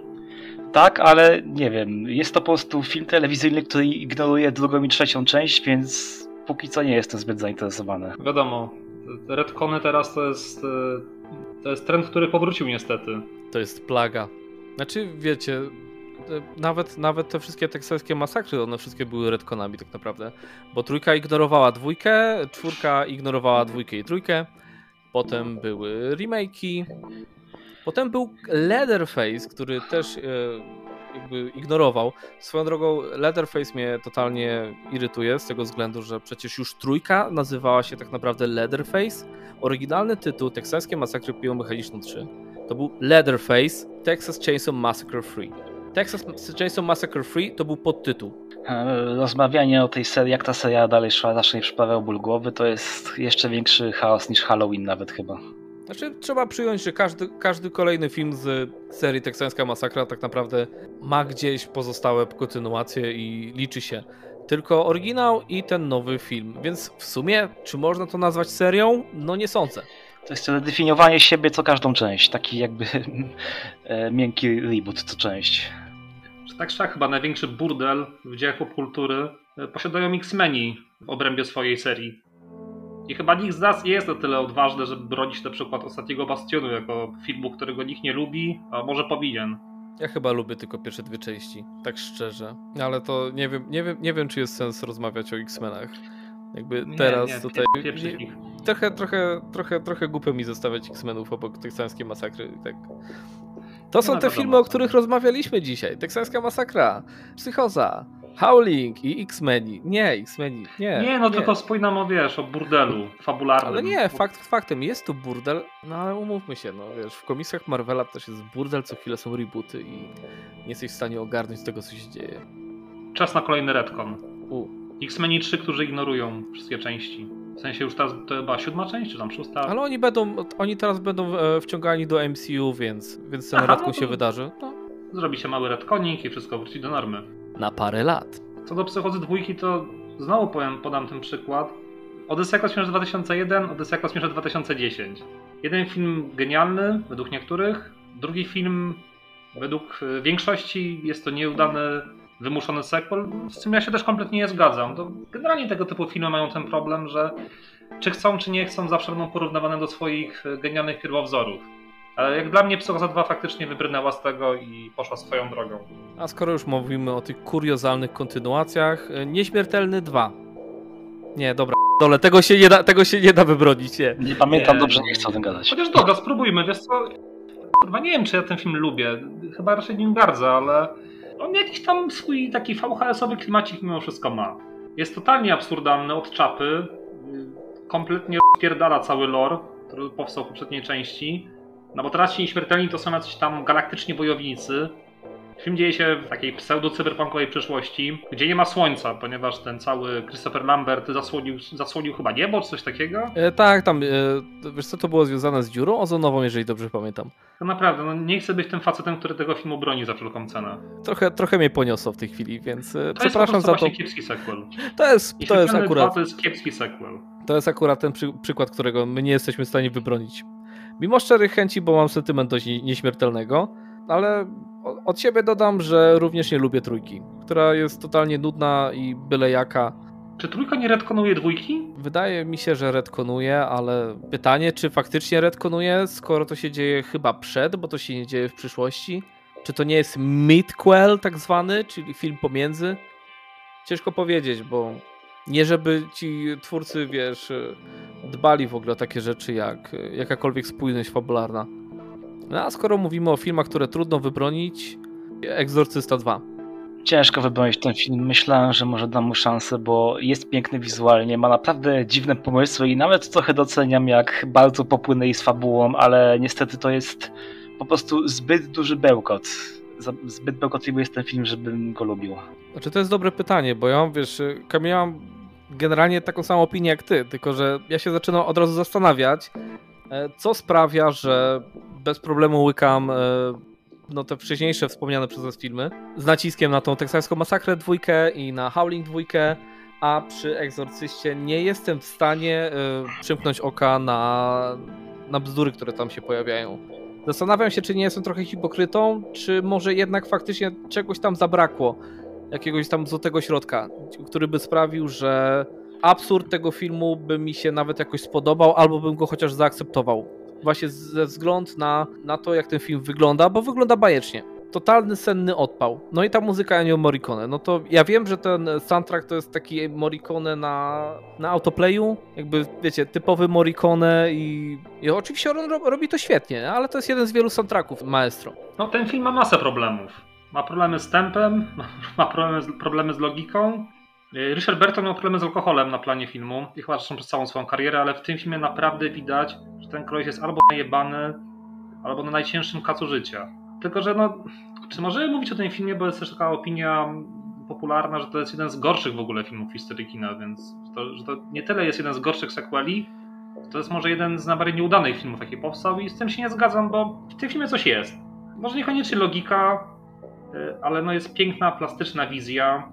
Tak, ale nie wiem, jest to po prostu film telewizyjny, który ignoruje drugą i trzecią część, więc póki co nie jestem zbyt zainteresowany. Wiadomo, Redcony teraz to jest, e, to jest trend, który powrócił niestety. To jest plaga. Znaczy, wiecie, e, nawet, nawet te wszystkie teksańskie masakry, one wszystkie były redconami tak naprawdę. Bo trójka ignorowała dwójkę, czwórka ignorowała dwójkę i trójkę. Potem były remake'i. Potem był Leatherface, który też e, jakby ignorował. Swoją drogą Leatherface mnie totalnie irytuje z tego względu, że przecież już trójka nazywała się tak naprawdę Leatherface. Oryginalny tytuł Teksańskie Masakry Piłą Mechaniczną 3 to był Leatherface Texas Chainsaw Massacre Free. Texas Chainsaw Massacre Free to był podtytuł. E, rozmawianie o tej serii, jak ta seria dalej szła, zawsze nie przyprawiał ból głowy, to jest jeszcze większy chaos niż Halloween nawet chyba. Znaczy, trzeba przyjąć, że każdy, każdy kolejny film z serii Teksańska Masakra tak naprawdę ma gdzieś pozostałe kontynuacje i liczy się tylko oryginał i ten nowy film. Więc w sumie, czy można to nazwać serią? No nie sądzę. To jest definiowanie siebie co każdą część, taki jakby (laughs) e, miękki reboot co część. Tak szak, chyba największy burdel w dziejach popkultury e, posiadają X-Meni w obrębie swojej serii. I chyba nikt z nas nie jest na tyle odważny, żeby bronić na przykład Ostatniego Bastionu jako filmu, którego nikt nie lubi, a może powinien. Ja chyba lubię tylko pierwsze dwie części, tak szczerze. Ale to nie wiem, nie wiem, nie wiem czy jest sens rozmawiać o X-Menach. Jakby teraz nie, nie, tutaj. Nie, trochę, trochę, trochę, trochę głupio mi zostawiać X-Menów obok teksańskiej masakry. Tak. To są no te filmy, o których rozmawialiśmy dzisiaj. Teksańska masakra, psychoza, Howling i X-Meni. Nie, X-Meni, nie. Nie, no nie. tylko wspominam o, wiesz, o burdelu fabularnym. Ale nie, fakt faktem, jest tu burdel, no ale umówmy się, no wiesz, w komisjach Marvela też jest burdel, co chwilę są rebooty i nie jesteś w stanie ogarnąć tego, co się dzieje. Czas na kolejny retcon. X-Meni 3, którzy ignorują wszystkie części. W sensie już teraz to chyba siódma część, czy tam szósta? Ale oni będą, oni teraz będą e, wciągani do MCU, więc, więc ten retcon no się wydarzy. No. Zrobi się mały retconik i wszystko wróci do normy na parę lat. Co do Psychodzy dwójki, to znowu powiem, podam ten przykład. Odyssea Kosmiczna 2001, Odyssea Kosmiczna 2010. Jeden film genialny, według niektórych, drugi film według e, większości jest to nieudany, wymuszony sequel, z czym ja się też kompletnie nie zgadzam. To generalnie tego typu filmy mają ten problem, że czy chcą, czy nie chcą, zawsze będą porównywane do swoich e, genialnych pierwowzorów. Ale jak dla mnie Psychoza 2 faktycznie wybrnęła z tego i poszła swoją drogą. A skoro już mówimy o tych kuriozalnych kontynuacjach, e, Nieśmiertelny 2. Nie, dobra, dole, tego się nie da, tego się nie da wybronić, nie. Nie pamiętam nie, dobrze, nie chcę o tym gadać. Chociaż dobra, spróbujmy, wiesz co, Chyba nie wiem, czy ja ten film lubię, chyba raczej nim gardzę, ale on jakiś tam swój taki VHS-owy klimacik mimo wszystko ma. Jest totalnie absurdalny od czapy, kompletnie rozpierdala cały lore, który powstał w poprzedniej części. No bo teraz ci nieśmiertelni to są jacyś tam galaktyczni bojownicy. Film dzieje się w takiej pseudo-cyberpunkowej przyszłości, gdzie nie ma słońca, ponieważ ten cały Christopher Lambert zasłonił, zasłonił chyba niebo czy coś takiego. E, tak, tam, e, wiesz co, to było związane z dziurą ozonową, jeżeli dobrze pamiętam. No naprawdę, no nie chcę być tym facetem, który tego filmu broni za wszelką cenę. Trochę, trochę mnie poniosło w tej chwili, więc e, to przepraszam jest za to. kiepski sequel. To jest, to jest akurat... to jest kiepski sequel. To jest akurat ten przy, przykład, którego my nie jesteśmy w stanie wybronić. Mimo szczerych chęci, bo mam sentyment dość nieśmiertelnego, ale od siebie dodam, że również nie lubię trójki, która jest totalnie nudna i byle jaka. Czy trójka nie retkonuje dwójki? Wydaje mi się, że retkonuje, ale pytanie, czy faktycznie retkonuje, skoro to się dzieje chyba przed, bo to się nie dzieje w przyszłości? Czy to nie jest midquel tak zwany, czyli film pomiędzy? Ciężko powiedzieć, bo nie żeby ci twórcy, wiesz, dbali w ogóle o takie rzeczy jak jakakolwiek spójność fabularna. No a skoro mówimy o filmach, które trudno wybronić, Egzorcysta 2. Ciężko wybronić ten film. Myślałem, że może dam mu szansę, bo jest piękny wizualnie, ma naprawdę dziwne pomysły i nawet trochę doceniam, jak bardzo popłynęli z fabułą, ale niestety to jest po prostu zbyt duży bełkot. Zbyt bełkotliwy jest ten film, żebym go lubił. Znaczy to jest dobre pytanie, bo ja wiesz, Kamil, mam generalnie taką samą opinię jak ty, tylko że ja się zaczynam od razu zastanawiać, e, co sprawia, że bez problemu łykam e, no, te wcześniejsze wspomniane przez nas filmy z naciskiem na tą teksańską masakrę dwójkę i na Howling dwójkę, a przy Egzorcyście nie jestem w stanie y, przymknąć oka na, na bzdury, które tam się pojawiają. Zastanawiam się, czy nie jestem trochę hipokrytą, czy może jednak faktycznie czegoś tam zabrakło, jakiegoś tam złotego środka, który by sprawił, że absurd tego filmu by mi się nawet jakoś spodobał, albo bym go chociaż zaakceptował właśnie ze względu na, na to, jak ten film wygląda, bo wygląda bajecznie. Totalny senny odpał. No i ta muzyka Ennio Morricone. No to ja wiem, że ten soundtrack to jest taki Morricone na, na autoplayu. Jakby, wiecie, typowy Morricone i, i oczywiście on robi to świetnie, ale to jest jeden z wielu soundtracków maestro. No ten film ma masę problemów. Ma problemy z tempem, (laughs) ma problemy z, problemy z logiką, E, Richard Burton miał problemy z alkoholem na planie filmu i chyba zresztą przez całą swoją karierę, ale w tym filmie naprawdę widać, że ten koleś jest albo najebany, albo na najcięższym kacu życia. Tylko, że no, czy możemy mówić o tym filmie, bo jest też taka opinia popularna, że to jest jeden z gorszych w ogóle filmów historii kina, więc to, że to nie tyle jest jeden z gorszych sequeli, to jest może jeden z najbardziej nieudanych filmów, jaki powstał i z tym się nie zgadzam, bo w tym filmie coś jest. Może niekoniecznie logika, ale no jest piękna, plastyczna wizja,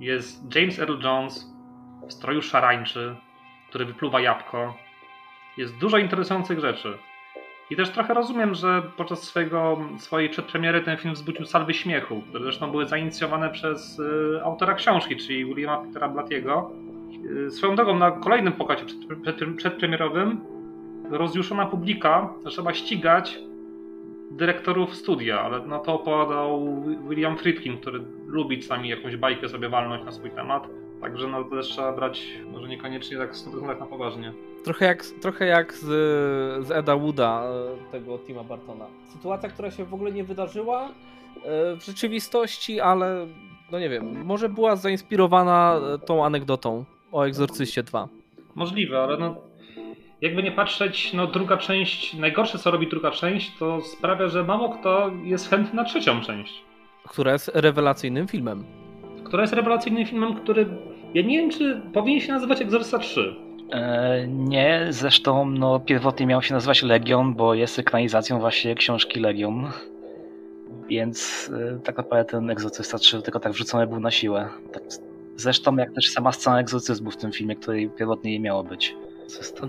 jest James Earl Jones w stroju szarańczy, który wypluwa jabłko. Jest dużo interesujących rzeczy. I też trochę rozumiem, że podczas swojego, swojej przedpremiery ten film wzbudził salwy śmiechu, które zresztą były zainicjowane przez y, autora książki, czyli Williama Petera Blattiego. Y, swoją drogą na kolejnym pokazie przed, przed, przedpremierowym rozjuszona publika zaczęła ścigać dyrektorów studia, ale na to opowiadał William Friedkin, który lubi czasami jakąś bajkę sobie walnąć na swój temat. Także no to też trzeba brać może niekoniecznie tak 100% na poważnie. Trochę jak, trochę jak z, z Eda Wooda, e, tego Tima Bartona. Sytuacja, która się w ogóle nie wydarzyła e, w rzeczywistości, ale no nie wiem, może była zainspirowana e, tą anegdotą o Egzorcyście 2. Możliwe, ale no jakby nie patrzeć, no druga część, najgorsze co robi druga część, to sprawia, że mało kto jest chętny na trzecią część. Która jest rewelacyjnym filmem. Która jest rewelacyjnym filmem, który, ja nie wiem czy powinien się nazywać Exorcista 3. E, nie, zresztą no, pierwotnie miał się nazywać Legion, bo jest ekranizacją właśnie książki Legion. Więc e, tak naprawdę ten Egzorcysta 3 tylko tak wrzucony był na siłę. Tak, zresztą jak też sama scena egzorcyzmu w tym filmie, której pierwotnie nie miało być.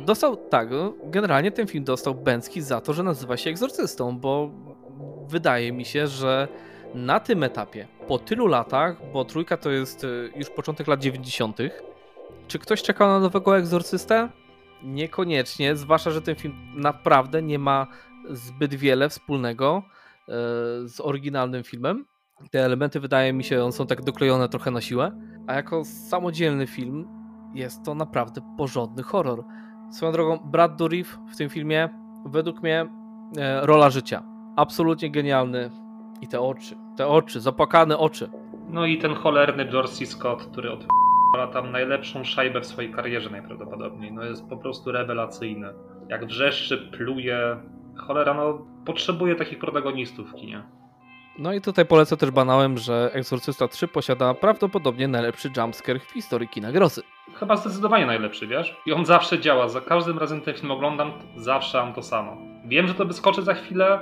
Dostał, tak, no, generalnie ten film dostał Bęcki za to, że nazywa się Egzorcystą, bo wydaje mi się, że na tym etapie, po tylu latach, bo trójka to jest y, już początek lat 90., czy ktoś czekał na nowego Egzorcystę? Niekoniecznie, zwłaszcza, że ten film naprawdę nie ma zbyt wiele wspólnego y, z oryginalnym filmem. Te elementy wydaje mi się, są tak doklejone trochę na siłę, a jako samodzielny film jest to naprawdę porządny horror. Swoją drogą, Brad Dourif w tym filmie, według mnie, e, rola życia. Absolutnie genialny. I te oczy, te oczy, zapłakane oczy. No i ten cholerny C. Scott, który odpala tam najlepszą szajbę w swojej karierze najprawdopodobniej. No jest po prostu rewelacyjny. Jak wrzeszczy, pluje. Cholera, no potrzebuje takich protagonistów w kinie. No i tutaj polecę też banałem, że Exorcysta 3 posiada prawdopodobnie najlepszy jumpscare w historii kina grozy. Chyba zdecydowanie najlepszy, wiesz? I on zawsze działa. Za każdym razem ten film oglądam, zawsze mam to samo. Wiem, że to wyskoczy za chwilę,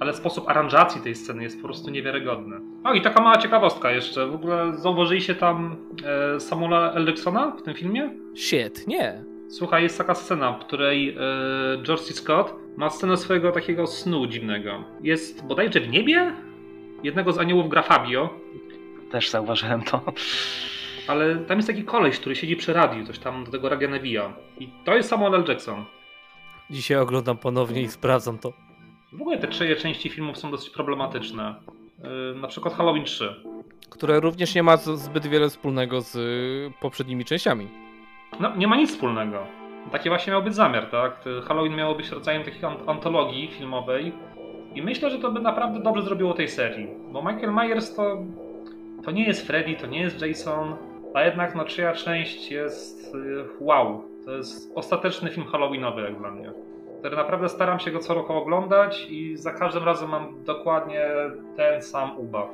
ale sposób aranżacji tej sceny jest po prostu niewiarygodny. O i taka mała ciekawostka jeszcze. W ogóle zauważyliście tam e, Samuela L. Jacksona w tym filmie? Shit, nie. Słuchaj, jest taka scena, w której yy, George C. Scott ma scenę swojego takiego snu dziwnego. Jest bodajże w niebie? Jednego z aniołów gra Fabio. Też zauważyłem to. Ale tam jest taki koleś, który siedzi przy radiu, coś tam do tego radia nawija. I to jest Samuel L. Jackson. Dzisiaj oglądam ponownie i sprawdzam to. W ogóle te trzy części filmów są dosyć problematyczne. Yy, na przykład Halloween 3. Które również nie ma zbyt wiele wspólnego z poprzednimi częściami. No, nie ma nic wspólnego. Taki właśnie miał być zamiar, tak? Halloween miało być rodzajem takiej antologii filmowej. I myślę, że to by naprawdę dobrze zrobiło tej serii. Bo Michael Myers to, to nie jest Freddy, to nie jest Jason, a jednak no czyja część jest y, wow. To jest ostateczny film Halloweenowy jak dla mnie. Który naprawdę staram się go co roku oglądać i za każdym razem mam dokładnie ten sam ubaw.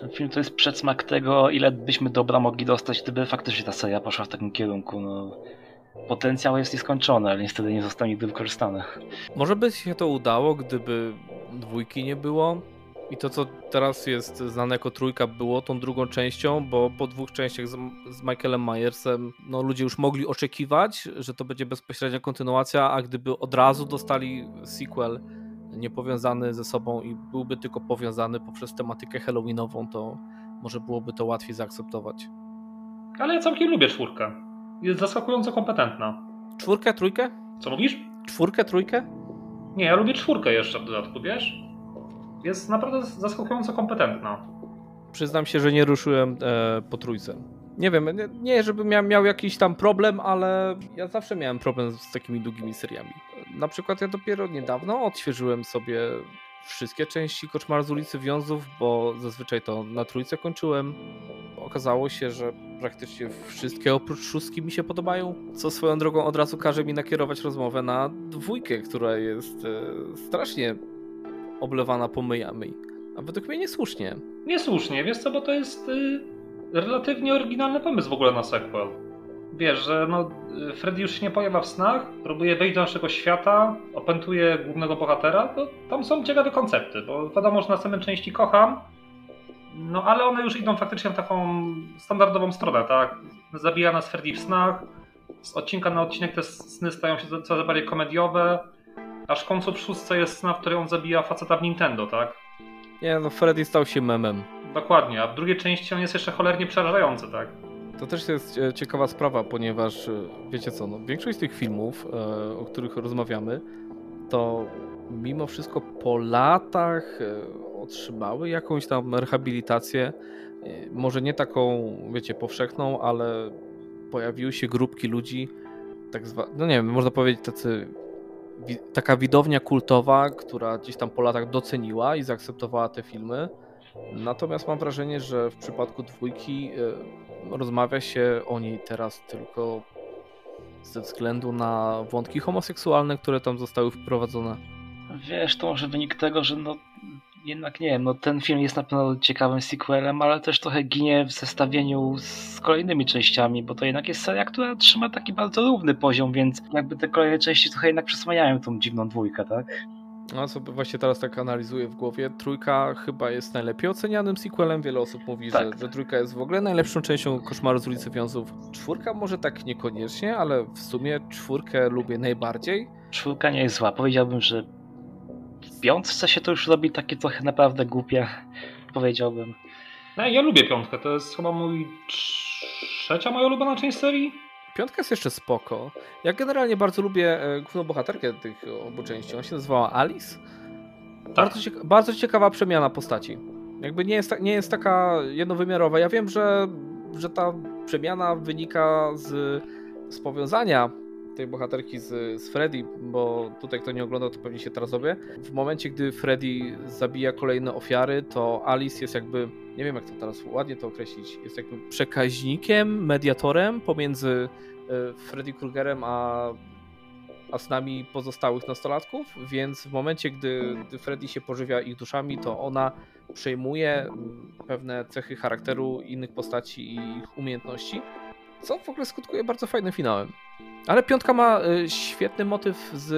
Ten film to jest przedsmak tego, ile byśmy dobra mogli dostać, gdyby faktycznie ta seria poszła w takim kierunku. No, potencjał jest nieskończony, ale niestety nie został nigdy wykorzystany. Może by się to udało, gdyby dwójki nie było i to, co teraz jest znane jako trójka, było tą drugą częścią, bo po dwóch częściach z, z Michaelem Myersem no, ludzie już mogli oczekiwać, że to będzie bezpośrednia kontynuacja, a gdyby od razu dostali sequel niepowiązany ze sobą i byłby tylko powiązany poprzez tematykę halloweenową, to może byłoby to łatwiej zaakceptować. Ale ja całkiem lubię czwórkę. Jest zaskakująco kompetentna. Czwórkę, trójkę? Co mówisz? Czwórkę, trójkę? Nie, ja lubię czwórkę jeszcze w dodatku, wiesz? Jest naprawdę zaskakująco kompetentna. Przyznam się, że nie ruszyłem e, po trójce. Nie wiem, nie, nie żebym miał, miał jakiś tam problem, ale ja zawsze miałem problem z takimi długimi seriami. Na przykład ja dopiero niedawno odświeżyłem sobie wszystkie części Koczmar z ulicy Wiązów, bo zazwyczaj to na trójce kończyłem. Okazało się, że praktycznie wszystkie oprócz szóstki mi się podobają, co swoją drogą od razu każe mi nakierować rozmowę na dwójkę, która jest e, strasznie oblewana pomyjami. A według mnie niesłusznie. Niesłusznie, wiesz co, bo to jest y, relatywnie oryginalny pomysł w ogóle na sequel. Wiesz, że no, Freddy już się nie pojawia w snach, próbuje wejść do naszego świata, opętuje głównego bohatera, to tam są ciekawe koncepty, bo wiadomo, że na samej części kocham, no ale one już idą faktycznie w taką standardową stronę, tak? Zabija nas Freddy w snach, z odcinka na odcinek te sny stają się coraz bardziej komediowe, aż w końcu w szóstce jest sna, w której on zabija faceta w Nintendo, tak? Nie, no Freddy stał się memem. Dokładnie, a w drugiej części on jest jeszcze cholernie przerażający, tak? To też jest e, ciekawa sprawa, ponieważ e, wiecie co, no, większość z tych filmów, e, o których rozmawiamy, to mimo wszystko po latach otrzymały jakąś tam rehabilitację. Może nie taką, wiecie, powszechną, ale pojawiły się grupki ludzi, tak zwane, no nie wiem, można powiedzieć tacy, taka widownia kultowa, która gdzieś tam po latach doceniła i zaakceptowała te filmy. Natomiast mam wrażenie, że w przypadku dwójki rozmawia się o niej teraz tylko ze względu na wątki homoseksualne, które tam zostały wprowadzone. Wiesz, to może wynik tego, że no jednak nie wiem, no ten film jest na pewno ciekawym sequelem, ale też trochę ginie w zestawieniu z kolejnymi częściami, bo to jednak jest seria, która trzyma taki bardzo równy poziom, więc jakby te kolejne części trochę jednak przesłaniają tą dziwną dwójkę, tak? No sobie właśnie teraz tak analizuję w głowie. Trójka chyba jest najlepiej ocenianym sequelem. Wiele osób mówi, tak. że, że trójka jest w ogóle najlepszą częścią Koszmaru z ulicy Wiązów. Czwórka może tak niekoniecznie, ale w sumie czwórkę lubię najbardziej. Czwórka nie jest zła. Powiedziałbym, że w piątce się to już robi takie trochę naprawdę głupie. Powiedziałbym. No, ja lubię piątkę. To jest chyba mój trzecia moja ulubiona część serii. Piątka jest jeszcze spoko. Ja generalnie bardzo lubię e, główną bohaterkę tych obu części. Ona się nazywała Alice. Tak. Bardzo, cieka bardzo ciekawa przemiana postaci. Jakby nie jest, nie jest taka jednowymiarowa. Ja wiem, że, że ta przemiana wynika z, z powiązania tej bohaterki z, z Freddy, bo tutaj kto nie oglądał, to pewnie się teraz. W momencie, gdy Freddy zabija kolejne ofiary, to Alice jest jakby, nie wiem jak to teraz ładnie to określić, jest jakby przekaźnikiem, mediatorem pomiędzy e, Freddy Kruegerem a, a snami pozostałych nastolatków, więc w momencie, gdy, gdy Freddy się pożywia ich duszami, to ona przejmuje pewne cechy charakteru innych postaci i ich umiejętności, co w ogóle skutkuje bardzo fajnym finałem. Ale piątka ma y, świetny motyw z,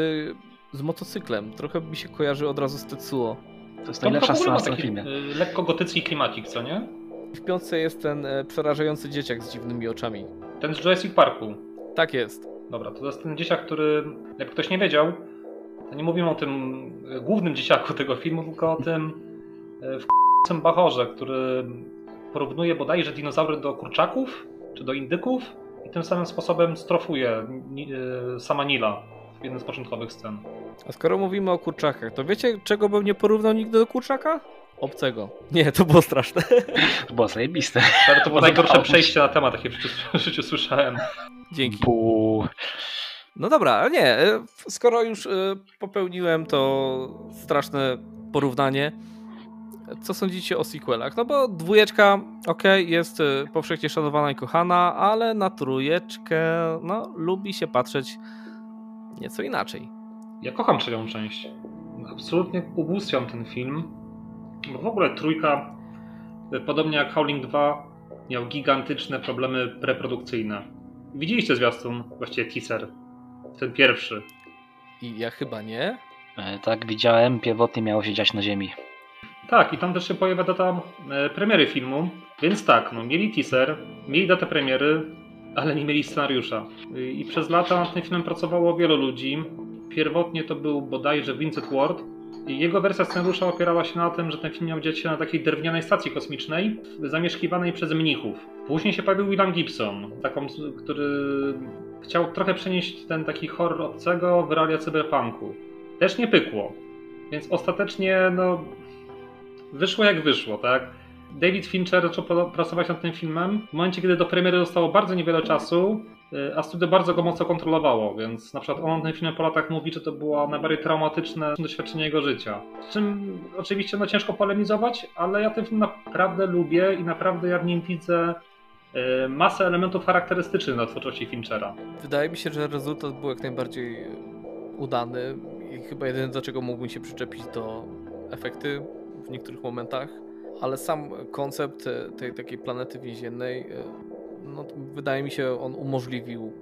z motocyklem. Trochę mi się kojarzy od razu z Tetsuo. To jest najlepsza scena w tym filmie. Y, lekko gotycki klimacik, co nie? W piątce jest ten y, przerażający dzieciak z dziwnymi oczami. Ten z Jurassic Parku. Tak jest. Dobra, to jest ten dzieciak, który, jak ktoś nie wiedział, to nie mówimy o tym głównym dzieciaku tego filmu, tylko o tym w bachorze, który porównuje bodajże dinozaury do kurczaków czy do indyków i tym samym sposobem strofuje sama Nila w jednym z początkowych scen. A skoro mówimy o kurczakach, to wiecie, czego bym nie porównał nigdy do kurczaka? Obcego. Nie, to było straszne. To było zajebiste. Ale to było (laughs) najgorsze przejście na temat, jakie w życiu, (laughs) w życiu słyszałem. Dzięki. Bu. No dobra, nie, e, skoro już e, popełniłem to straszne porównanie, co sądzicie o sequelach? No bo dwójeczka, ok, jest e, powszechnie szanowana i kochana, ale na trójeczkę, no, lubi się patrzeć nieco inaczej. Ja kocham trzecią część. Absolutnie ubóstwiam ten film. Bo w ogóle trójka, podobnie jak Howling 2, miał gigantyczne problemy preprodukcyjne. Widzieliście zwiastun, właściwie teaser, ten pierwszy. I ja chyba nie. E, tak, widziałem. Pierwotnie miało się dziać na ziemi. Tak, i tam też się pojawia data e, premiery filmu. Więc tak, no, mieli teaser, mieli datę premiery, ale nie mieli scenariusza. I przez lata nad tym filmem pracowało wielu ludzi. Pierwotnie to był bodajże Vincent Ward. I jego wersja scenariusza opierała się na tym, że ten film miał dziać się na takiej drewnianej stacji kosmicznej, zamieszkiwanej przez mnichów. Później się pojawił William Gibson, taką, który chciał trochę przenieść ten taki horror obcego w realia cyberpunku. Też nie pykło. Więc ostatecznie, no, wyszło jak wyszło, tak? David Fincher zaczął pracować nad tym filmem w momencie, kiedy do premiery zostało bardzo niewiele czasu, y, a studio bardzo go mocno kontrolowało, więc na przykład on na tym filmie po latach mówi, że to było najbardziej traumatyczne doświadczenie jego życia. Z czym oczywiście no, ciężko polemizować, ale ja ten film naprawdę lubię i naprawdę ja w nim widzę y, masę elementów charakterystycznych dla twórczości Finchera. Wydaje mi się, że rezultat był jak najbardziej udany i chyba jedyne do czego mógłbym się przyczepić to efekty w niektórych momentach ale sam koncept tej takiej planety więziennej, e, no, wydaje mi się, on umożliwił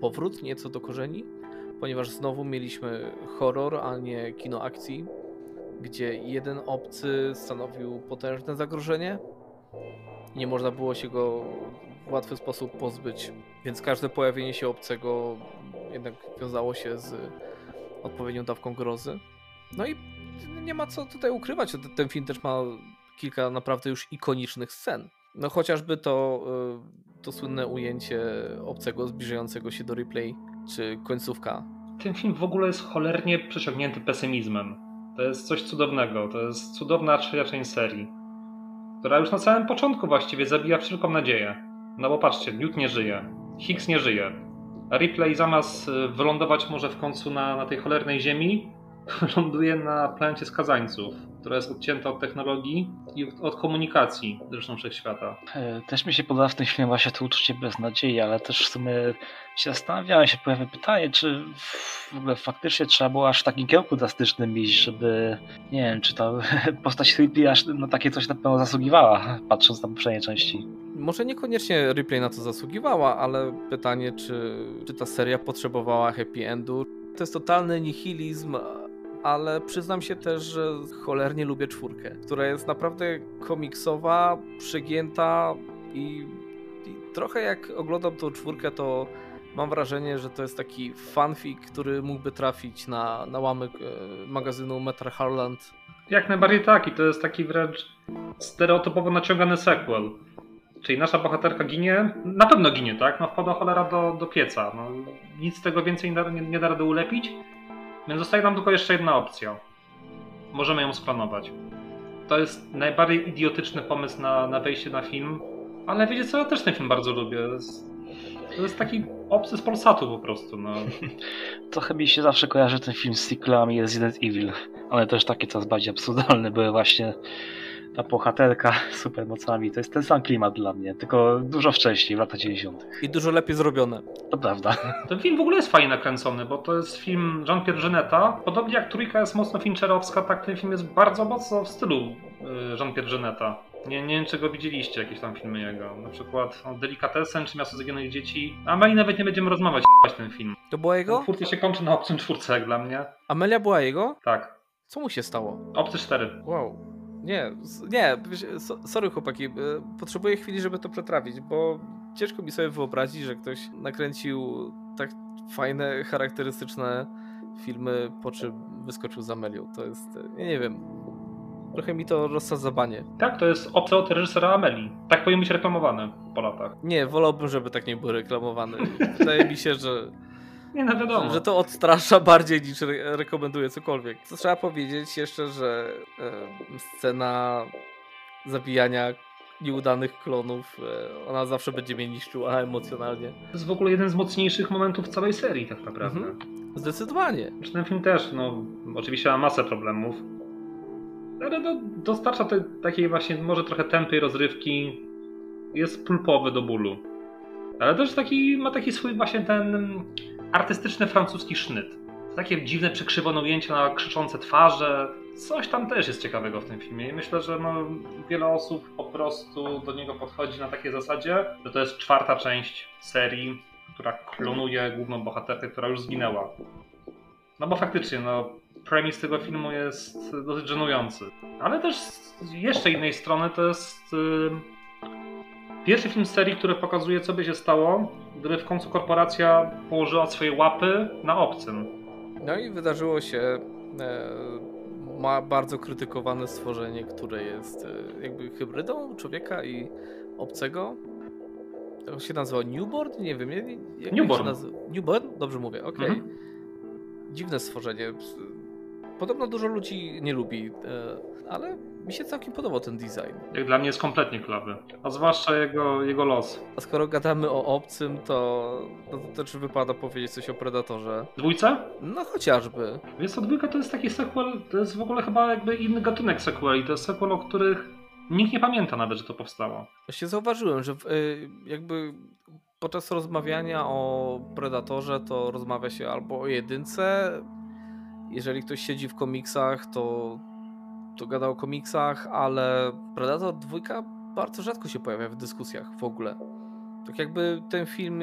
powrót nieco do korzeni, ponieważ znowu mieliśmy horror, a nie kino akcji, gdzie jeden obcy stanowił potężne zagrożenie. Nie można było się go w łatwy sposób pozbyć, więc każde pojawienie się obcego jednak wiązało się z odpowiednią dawką grozy. No i nie ma co tutaj ukrywać, ten film też ma kilka naprawdę już ikonicznych scen. No chociażby to, y, to słynne ujęcie obcego zbliżającego się do replay, czy końcówka. Ten film w ogóle jest cholernie przeciągnięty pesymizmem. To jest coś cudownego. To jest cudowna trzecia część serii, która już na samym początku właściwie zabija wszelką nadzieję. No bo patrzcie, Newt nie żyje, Hicks nie żyje, a Ripley zamiast y, wylądować może w końcu na, na tej cholernej ziemi, (laughs) ląduje na planecie skazańców, która jest odcięta od technologii i od komunikacji zresztą wszechświata. E, też mi się podoba w tym filmie właśnie to uczucie beznadziei, ale też w sumie się zastanawiałem, się pojawia pytanie, czy w ogóle faktycznie trzeba było aż w takim kierunku drastycznym iść, żeby nie wiem, czy ta (laughs) postać Ripley aż na takie coś na pewno zasługiwała, patrząc na poprzednie części. Może niekoniecznie Ripley na to zasługiwała, ale pytanie, czy, czy ta seria potrzebowała happy endu. To jest totalny nihilizm, ale przyznam się też, że cholernie lubię czwórkę, która jest naprawdę komiksowa, przegięta i, i trochę jak oglądam tą czwórkę, to mam wrażenie, że to jest taki fanfic, który mógłby trafić na, na łamyk e, magazynu Metra Harland. Jak najbardziej tak i to jest taki wręcz stereotypowo naciągany sequel. Czyli nasza bohaterka ginie, na pewno ginie, tak? No wpada cholera do, do pieca. No, nic z tego więcej nie, nie, nie da rady ulepić. Więc zostaje nam tylko jeszcze jedna opcja. Możemy ją splanować. To jest najbardziej idiotyczny pomysł na, na wejście na film, ale wiecie co, ja też ten film bardzo lubię. To jest, to jest taki obcy z Polsatu po prostu. No. (laughs) Trochę mi się zawsze kojarzy ten film z sequelami Resident Evil. One też takie coraz bardziej absurdalne były właśnie ta bohaterka z (laughs) supermocami. To jest ten sam klimat dla mnie, tylko dużo wcześniej, w latach 90. I dużo lepiej zrobione. To prawda. Ten film w ogóle jest fajnie nakręcony, bo to jest film Jean-Pierre Geneta. Podobnie jak Trójka jest mocno fincherowska, tak ten film jest bardzo mocno w stylu y, Jean-Pierre Geneta. Nie, nie wiem, czy go widzieliście, jakieś tam filmy jego. Na przykład no, Delikatesen czy Miasto Zaginionych Dzieci. A my nawet nie będziemy rozmawiać ten film. To była jego? Twórcy się kończy na Obcym czwórce, jak dla mnie. Amelia była jego? Tak. Co mu się stało? Obcy 4. Wow. Nie, nie, sorry chłopaki, e, potrzebuję chwili, żeby to przetrawić, bo ciężko mi sobie wyobrazić, że ktoś nakręcił tak fajne, charakterystyczne filmy, po czym wyskoczył za Amelią. To jest, nie, nie wiem, trochę mi to rozsadza banie. Tak, to jest obce od reżysera Ameli. Tak powinien być reklamowany po latach. Nie, wolałbym, żeby tak nie był reklamowany. (laughs) Wydaje mi się, że Nie, no wiadomo. że to odstrasza bardziej niż re rekomenduje cokolwiek. Co trzeba powiedzieć jeszcze, że e, scena zabijania nieudanych klonów, e, ona zawsze będzie mnie niszczyła emocjonalnie. To jest w ogóle jeden z mocniejszych momentów całej serii tak naprawdę. Mhm. Zdecydowanie. Znaczy, Ten film też, no oczywiście ma masę problemów, ale do, dostarcza te, takiej właśnie może trochę tępej rozrywki, jest pulpowy do bólu. Ale też taki, ma taki swój właśnie ten artystyczny francuski sznyt. Takie dziwne przekrzywione ujęcia na krzyczące twarze. Coś tam też jest ciekawego w tym filmie i myślę, że no, wiele osób po prostu do niego podchodzi na takiej zasadzie, że to jest czwarta część serii, która klonuje główną bohaterkę, która już zginęła. No bo faktycznie, no, premis tego filmu jest dosyć żenujący. Ale też z jeszcze innej strony to jest y, pierwszy film serii, który pokazuje, co by się stało, gdyby w końcu korporacja położyła swoje łapy na obcym. No i wydarzyło się e, ma bardzo krytykowane stworzenie, które jest e, jakby hybrydą człowieka i obcego. To się nazywa Newborn? Nie wiem. Jak Newborn. Newborn? Dobrze mówię, okej. Mhm. Dziwne stworzenie. Podobno dużo ludzi nie lubi, e, ale mi się całkiem podobał ten design. Jak dla mnie jest kompletnie klawy. A zwłaszcza jego, jego los. A skoro gadamy o obcym, to, no to też wypada powiedzieć coś o Predatorze. Dwójce? No chociażby. Wiesz co, dwójka to jest taki sequel, to jest w ogóle chyba jakby inny gatunek sequeli. To jest sequel, o których nikt nie pamięta nawet, że to powstało. Właśnie zauważyłem, że y, jakby podczas rozmawiania o Predatorze to rozmawia się albo o jedynce. Jeżeli ktoś siedzi w komiksach, to, to gada o komiksach, ale Predator dwójka bardzo rzadko się pojawia w dyskusjach w ogóle. Tak jakby ten film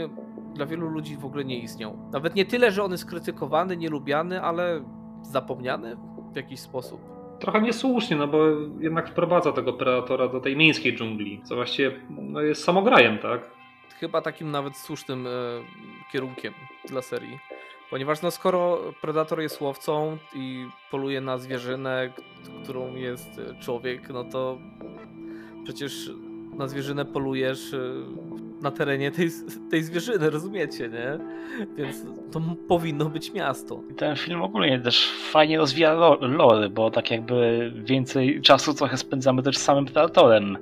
dla wielu ludzi w ogóle nie istniał. Nawet nie tyle, że on jest krytykowany, nielubiany, ale zapomniany w jakiś sposób. Trochę niesłusznie, no bo jednak wprowadza tego Predatora do tej miejskiej dżungli, co właściwie no, jest samograjem, tak? chyba takim nawet słusznym e, kierunkiem dla serii. Ponieważ no skoro Predator jest łowcą i poluje na zwierzynę, którą jest e, człowiek, no to przecież na zwierzynę polujesz e, na terenie tej, tej zwierzyny, rozumiecie, nie? Więc to powinno być miasto. Ten film ogólnie też fajnie rozwija lo- lore, bo tak jakby więcej czasu trochę spędzamy też z samym Predatorem.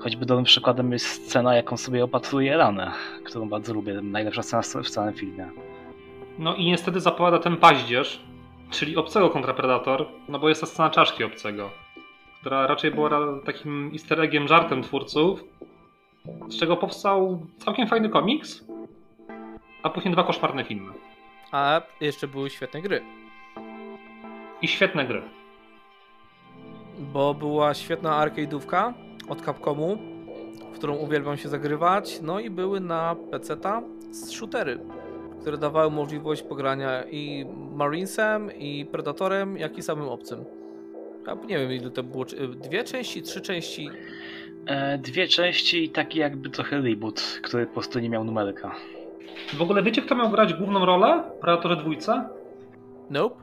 Choćby dobrym przykładem jest scena, jaką sobie opatruje ranę, którą bardzo lubię. Najlepsza scena w całym filmie. No i niestety zapowiada ten paździerz, czyli obcego kontra Predator, no bo jest ta scena czaszki obcego, która raczej była takim easter eggiem, żartem twórców, z czego powstał całkiem fajny komiks, a później dwa koszmarne filmy. A jeszcze były świetne gry. I świetne gry. bo była świetna arcade'ówka od Capcomu, w którą uwielbiam się zagrywać, no i były na PC-ta shootery, które dawały możliwość pogrania i Marinesem, i Predatorem, jak i samym obcym. A nie wiem ile to było, dwie części, trzy części, E, dwie części i taki jakby trochę reboot, który po prostu nie miał numerka. W ogóle wiecie, kto miał grać główną rolę w Predatorze dwójce? nope.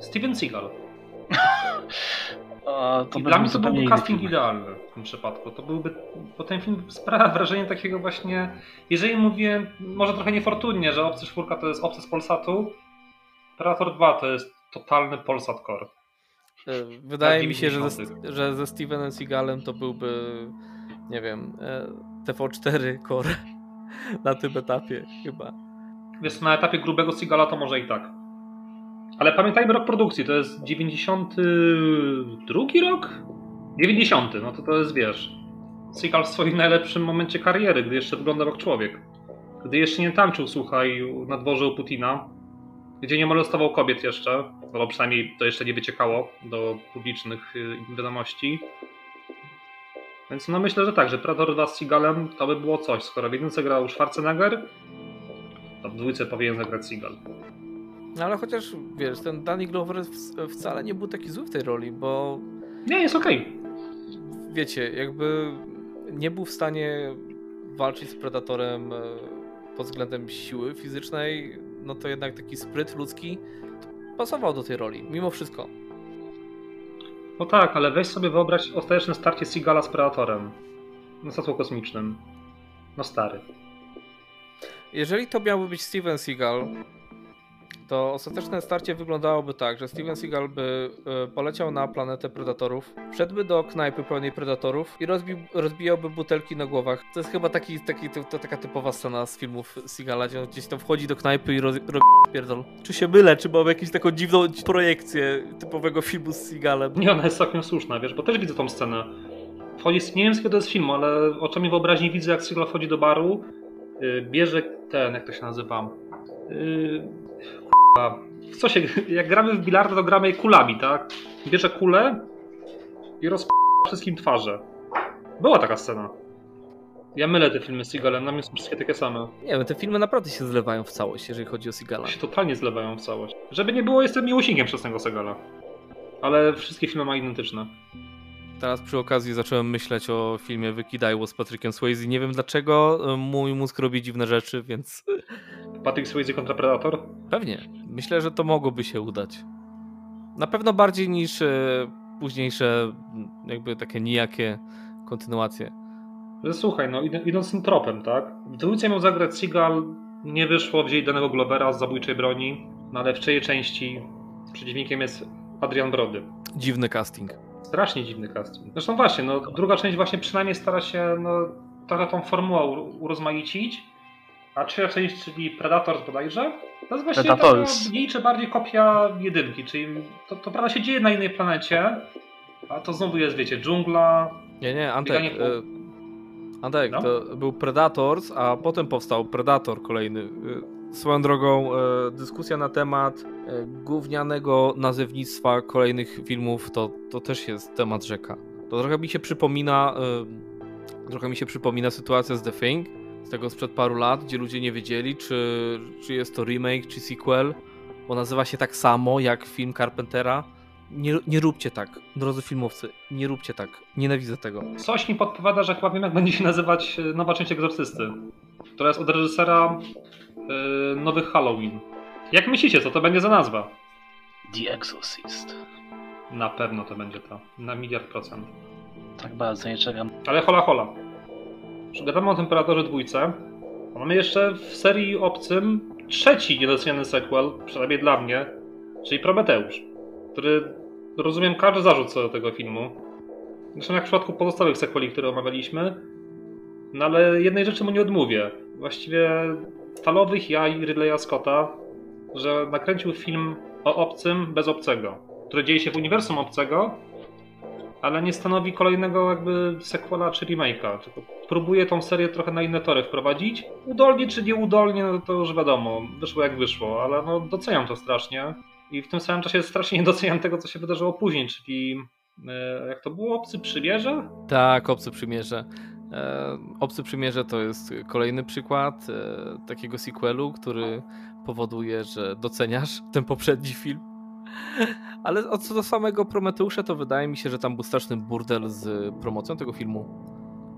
Steven Seagal. (laughs) Dla mnie to byłby casting film. idealny w tym przypadku. To byłby, bo ten film sprawia wrażenie takiego właśnie, jeżeli mówię, może trochę niefortunnie, że Obcy czwórka to jest Obcy z Polsatu, Predator 2 to jest totalny Polsat Core. E, Wydaje Lat mi się, że ze, 90. że ze Stevenem Seagalem to byłby, nie wiem, e, TV4 Core (laughs) na tym etapie chyba. Wiesz, na etapie grubego Seagala to może i tak. Ale pamiętajmy rok produkcji, to jest 92 rok? 90, no to to jest, wiesz, Seagal w swoim najlepszym momencie kariery, gdy jeszcze wyglądał jak człowiek. Gdy jeszcze nie tańczył, słuchaj, na dworze u Putina, gdzie nie molestował kobiet jeszcze, albo przynajmniej to jeszcze nie wyciekało do publicznych y, wiadomości. Więc no myślę, że tak, że Predator 2 z Seagalem to by było coś, skoro w jedynce grał Schwarzenegger, to w dwójce powinien zagrać Seagal. No ale chociaż, wiesz, ten Danny Glover wcale nie był taki zły w tej roli, bo Nie, jest okej. wiecie, jakby nie był w stanie walczyć z Predatorem e, pod względem siły fizycznej, no to jednak taki spryt ludzki pasował do tej roli, mimo wszystko. No tak, ale weź sobie wyobraź ostateczne starcie Seagala z Predatorem na statku kosmicznym. No stary. Jeżeli to miałby być Steven Seagal, to ostateczne starcie wyglądałoby tak, że Steven Seagal by e, poleciał na planetę predatorów, wszedłby do knajpy pełnej predatorów i rozbi rozbijałby butelki na głowach. To jest chyba taki, taki, to, to taka typowa scena z filmów Seagala, gdzie on gdzieś tam wchodzi do knajpy i robi pierdol. Czy się mylę, czy mam jakąś taką dziwną projekcję typowego filmu z Seagalem? Nie, ona jest całkiem słuszna, wiesz, bo też widzę tą scenę. Wchodzi, nie wiem z to jest film, ale oczami wyobraźni widzę, jak Seagal wchodzi do baru, yy, bierze ten, jak to się nazywa, yy, co się, jak gramy w bilarda, to gramy kulami, tak? Bierze kulę i rozp... wszystkim twarze. Była taka scena. Ja mylę te filmy z Seagalem, na mnie są wszystkie takie same. Nie wiem, te filmy naprawdę się zlewają w całość, jeżeli chodzi o Seagala. Się totalnie zlewają w całość. Żeby nie było, jestem miłośnikiem tego Seagala. Ale wszystkie filmy ma identyczne. Teraz przy okazji zacząłem myśleć o filmie Wykidajło z Patrykiem Swayze. Nie wiem dlaczego mój mózg robi dziwne rzeczy, więc... Patrick Swayze kontra Predator? Pewnie. Myślę, że to mogłoby się udać. Na pewno bardziej niż e, późniejsze jakby takie nijakie kontynuacje. Słuchaj, no idąc tym tropem, tak? W dwójce miał zagrać Seagal, nie wyszło, wzięli danego Glovera z zabójczej broni, no ale w czyjej części przeciwnikiem jest Adrian Brody. Dziwny casting. Strasznie dziwny casting. Zresztą właśnie, no druga część właśnie przynajmniej stara się no, trochę tą formułę urozmaicić, a trzecia część, czyli Predators bodajże, to jest właśnie taka mniej czy bardziej kopia jedynki, czyli to, to prawda się dzieje na innej planecie, a to znowu jest, wiecie, dżungla. Nie, nie, Antek, po... E, Antek, no? to był Predators, a potem powstał Predator kolejny. E, swoją drogą e, dyskusja na temat gównianego nazewnictwa kolejnych filmów to, to też jest temat rzeka. To trochę mi się przypomina trochę mi się przypomina sytuacja z The Thing, z tego sprzed paru lat, gdzie ludzie nie wiedzieli, czy, czy jest to remake, czy sequel, bo nazywa się tak samo jak film Carpentera. Nie, nie róbcie tak, drodzy filmowcy, nie róbcie tak. Nienawidzę tego. Coś mi podpowiada, że chyba wiem, jak będzie się nazywać e, nowa część Egzorcysty, która jest od reżysera yy, nowych Halloween. Jak myślicie, co to będzie za nazwa? The Exorcist. Na pewno to będzie to. Na miliard procent. Tak bardzo nie czekam. Ale hola hola. Gadamy o Temperatorze dwójce. Mamy jeszcze w serii Obcym trzeci niedoceniany sequel, przynajmniej dla mnie, czyli Prometeusz, który rozumiem każdy zarzut co do tego filmu. Zresztą jak w przypadku pozostałych sequeli, które omawialiśmy. No ale jednej rzeczy mu nie odmówię. Właściwie falowych jaj Ridleya Scotta, że nakręcił film o obcym bez obcego, który dzieje się w uniwersum obcego, ale nie stanowi kolejnego jakby sequela czy remake'a, próbuje tą serię trochę na inne tory wprowadzić. Udolnie czy nieudolnie, no to już wiadomo, wyszło jak wyszło, ale no doceniam to strasznie. I w tym samym czasie strasznie nie doceniam tego, co się wydarzyło później, czyli e, jak to było? Obcy Przymierze? Tak, Obcy Przymierze. E, Obcy Przymierze to jest kolejny przykład e, takiego sequelu, który powoduje, że doceniasz (laughs) ten poprzedni film. Ale co do samego Prometeusza, to wydaje mi się, że tam był straszny burdel z promocją tego filmu.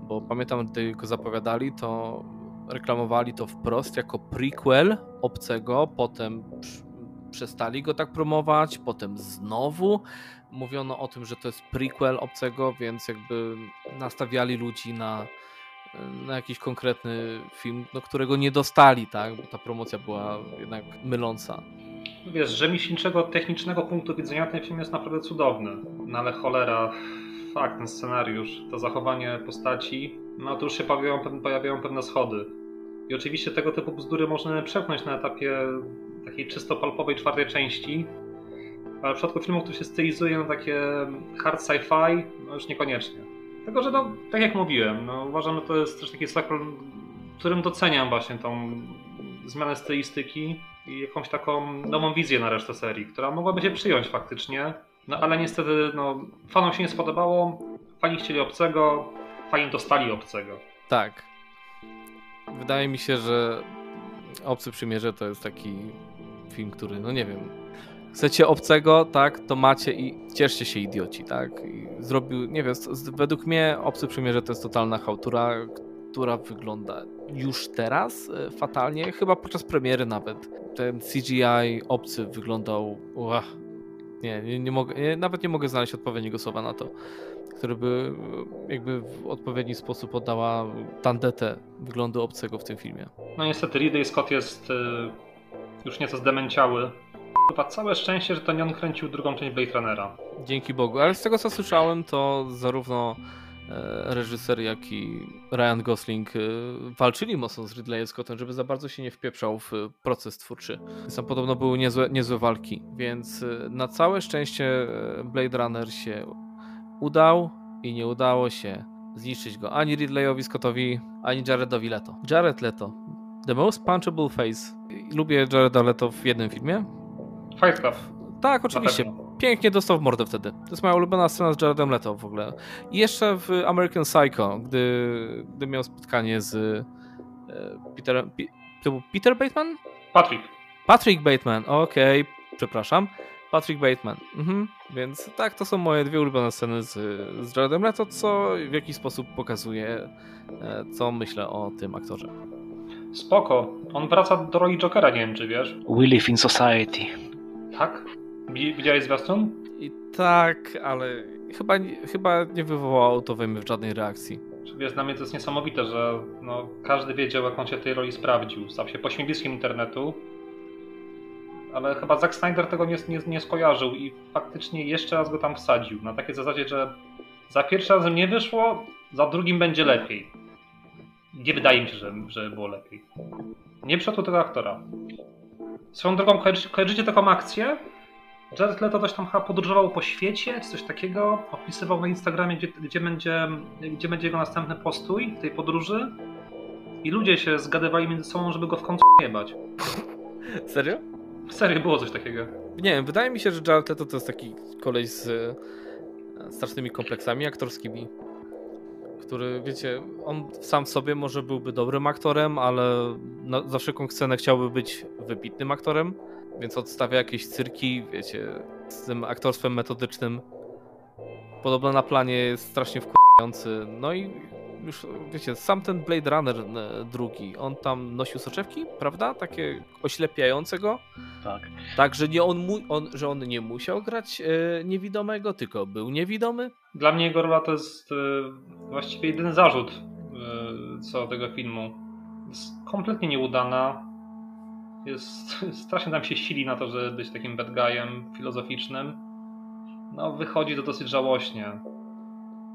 Bo pamiętam, gdy go zapowiadali, to reklamowali to wprost jako prequel obcego, potem przestali go tak promować, potem znowu mówiono o tym, że to jest prequel obcego, więc jakby nastawiali ludzi na, na jakiś konkretny film, no, którego nie dostali, tak, bo ta promocja była jednak myląca. Wiesz, że rzemieślniczego, technicznego punktu widzenia ten film jest naprawdę cudowny. No ale cholera, fakt, ten scenariusz, to zachowanie postaci, no to już się pojawiają, pojawiają pewne schody. I oczywiście tego typu bzdury można przepchnąć na etapie takiej czysto palpowej czwartej części, ale w przypadku filmu, który się stylizuje na takie hard sci-fi, no już niekoniecznie. Tylko, że no, tak jak mówiłem, no, uważam, że to jest też taki sequel, którym doceniam właśnie tą zmianę stylistyki i jakąś taką nową wizję na resztę serii, która mogłaby się przyjąć faktycznie. No ale niestety no, fanom się nie spodobało, fani chcieli obcego, fani dostali obcego. Tak. Wydaje mi się, że Obcy Przymierze to jest taki film, który, no nie wiem, chcecie obcego, tak, to macie i cieszcie się idioci, tak. I zrobił, nie wiem, według mnie Obcy Przymierze to jest totalna chałtura, która wygląda już teraz e, fatalnie, chyba podczas premiery nawet. Ten CGI obcy wyglądał. Uach, nie, nie, nie mogę, nie, nawet nie mogę znaleźć odpowiedniego słowa na to, które by e, jakby w odpowiedni sposób oddała tandetę wyglądu obcego w tym filmie. No niestety Ridley Scott jest y, już nieco zdemęciały. Chyba całe szczęście, że to nie on kręcił drugą część Blade Runnera. Dzięki Bogu, ale z tego co słyszałem, to zarówno e, reżyser, jak i Ryan Gosling e, walczyli mocno z Ridleyem Scottem, żeby za bardzo się nie wpieprzał w proces twórczy. Tam podobno były niezłe, niezłe walki, więc e, na całe szczęście Blade Runner się udał i nie udało się zniszczyć go ani Ridleyowi Scottowi, ani Jaredowi Leto. Jared Leto. The most punchable face. Lubię Jareda Leto w jednym filmie. Fight Club. Tak, oczywiście. Pięknie dostał w mordę wtedy. To jest moja ulubiona scena z Jaredem Leto w ogóle. I jeszcze w American Psycho, gdy, gdy miał spotkanie z e, Peterem... To był Peter Bateman? Patrick. Patrick Bateman, okej, przepraszam. Patrick Bateman. Mhm. Więc tak, to są moje dwie ulubione sceny z, z Jaredem Leto, co w jakiś sposób pokazuje, e, co myślę o tym aktorze. Spoko. On wraca do roli Jokera, nie wiem czy wiesz. We live in society. Tak? Wi- Widziałeś zwiastun? I tak, ale chyba, nie- chyba nie wywołało to we mnie żadnej reakcji. Wiesz, dla mnie to jest niesamowite, że no, każdy wiedział, jak on się w tej roli sprawdził. Stał się pośmiewiskiem internetu. Ale chyba Zack Snyder tego nie, nie, nie skojarzył i faktycznie jeszcze raz go tam wsadził. Na takiej zasadzie, że za pierwszym razem nie wyszło, za drugim będzie lepiej. Nie wydaje mi się, że, że było lepiej. Nie przyszło tego aktora. Swoją drogą, kojarzy- kojarzycie taką akcję? Jared Leto coś tam chyba podróżował po świecie, czy coś takiego, opisywał na Instagramie, gdzie, gdzie, będzie, gdzie będzie jego następny postój w tej podróży i ludzie się zgadywali między sobą, żeby go w końcu jebać. Serio? Serio, było coś takiego. Nie wiem, wydaje mi się, że Jared Leto to jest taki koleś z e, strasznymi kompleksami aktorskimi, który, wiecie, on sam w sobie może byłby dobrym aktorem, ale na, za wszelką cenę chciałby być wybitnym aktorem, więc odstawia jakieś cyrki, wiecie, z tym aktorstwem metodycznym. Podobno na planie jest strasznie wkurzający. No i już, wiecie, sam ten Blade Runner e, drugi, on tam nosił soczewki, prawda? Takie oślepiające go. Tak. Tak, że, nie on, mu, on, że on nie musiał grać e, niewidomego, tylko był niewidomy. Dla mnie jego rola to jest e, właściwie jedyny zarzut e, co do tego filmu. Jest kompletnie nieudana. Jest, (laughs) strasznie tam się sili na to, żeby być takim bad guyem filozoficznym. No, wychodzi to dosyć żałośnie.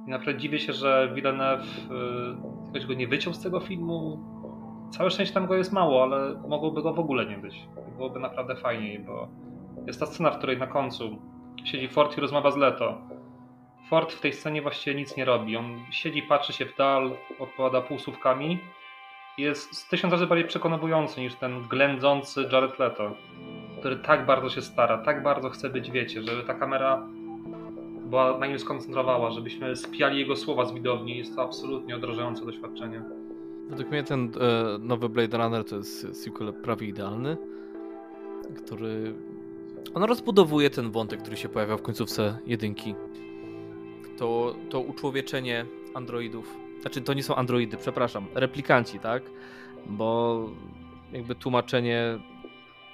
I naprawdę dziwię się, że Villeneuve e, jakoś go nie wyciął z tego filmu. Całe szczęście tam go jest mało, ale mogłoby go w ogóle nie być. Byłoby naprawdę fajniej, bo jest ta scena, w której na końcu siedzi Ford i rozmawia z Leto. Ford w tej scenie właściwie nic nie robi. On siedzi, patrzy się w dal, odpowiada półsłówkami. Jest tysiąc razy bardziej przekonujący niż ten ględzący Jared Leto, który tak bardzo się stara, tak bardzo chce być, wiecie, żeby ta kamera była na nim skoncentrowała, żebyśmy spijali jego słowa z widowni. Jest to absolutnie odrażające doświadczenie. Według mnie ten e, nowy Blade Runner to jest sequel prawie idealny, który... On rozbudowuje ten wątek, który się pojawia w końcówce jedynki. To, to uczłowieczenie androidów. Znaczy, to nie są androidy, przepraszam, replikanci, tak? Bo jakby tłumaczenie,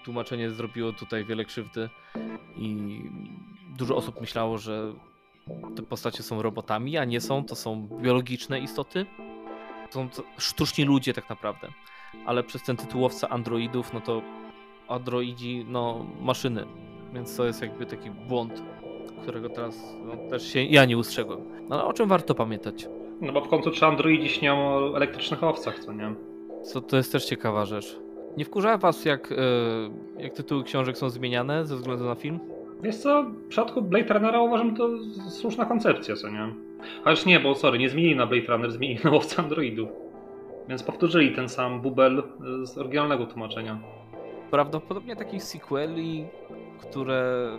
tłumaczenie zrobiło tutaj wiele krzywdy i dużo osób myślało, że te postacie są robotami, a nie są, to są biologiczne istoty. Są to sztuczni ludzie tak naprawdę. Ale przez ten tytułowca androidów, no to androidzi, no maszyny. Więc to jest jakby taki błąd, którego teraz no, też się ja nie ustrzegłem. No ale o czym warto pamiętać? No bo w końcu czy androidzi śnią o elektrycznych owcach, co nie? Co to jest też ciekawa rzecz. Nie wkurza was, jak, e, jak tytuły książek są zmieniane ze względu na film? Wiesz co, w przypadku Blade Runnera uważam to słuszna koncepcja, co nie? Chociaż nie, bo sorry, nie zmienili na Blade Runner, zmienili na łowcę androidów. Więc powtórzyli ten sam bubel y, z oryginalnego tłumaczenia. Prawdopodobnie takich sequeli, które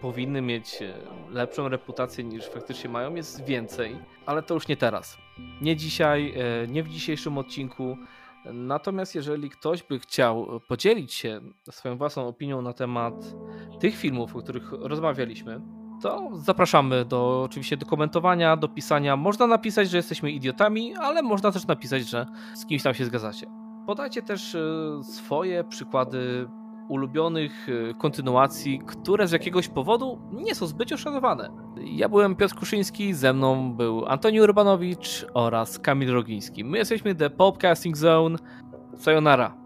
powinny mieć e, lepszą reputację niż faktycznie mają, jest więcej, ale to już nie teraz. Nie dzisiaj, e, nie w dzisiejszym odcinku. Natomiast jeżeli ktoś by chciał podzielić się swoją własną opinią na temat tych filmów, o których rozmawialiśmy, to zapraszamy do, oczywiście do komentowania, do pisania. Można napisać, że jesteśmy idiotami, ale można też napisać, że z kimś tam się zgadzacie. Podajcie też e, swoje przykłady ulubionych e, kontynuacji, które z jakiegoś powodu nie są zbyt uszanowane. Ja byłem Piotr Kuszyński, ze mną był Antoni Urbanowicz oraz Kamil Rogiński. My jesteśmy The Popcasting Zone. Sayonara.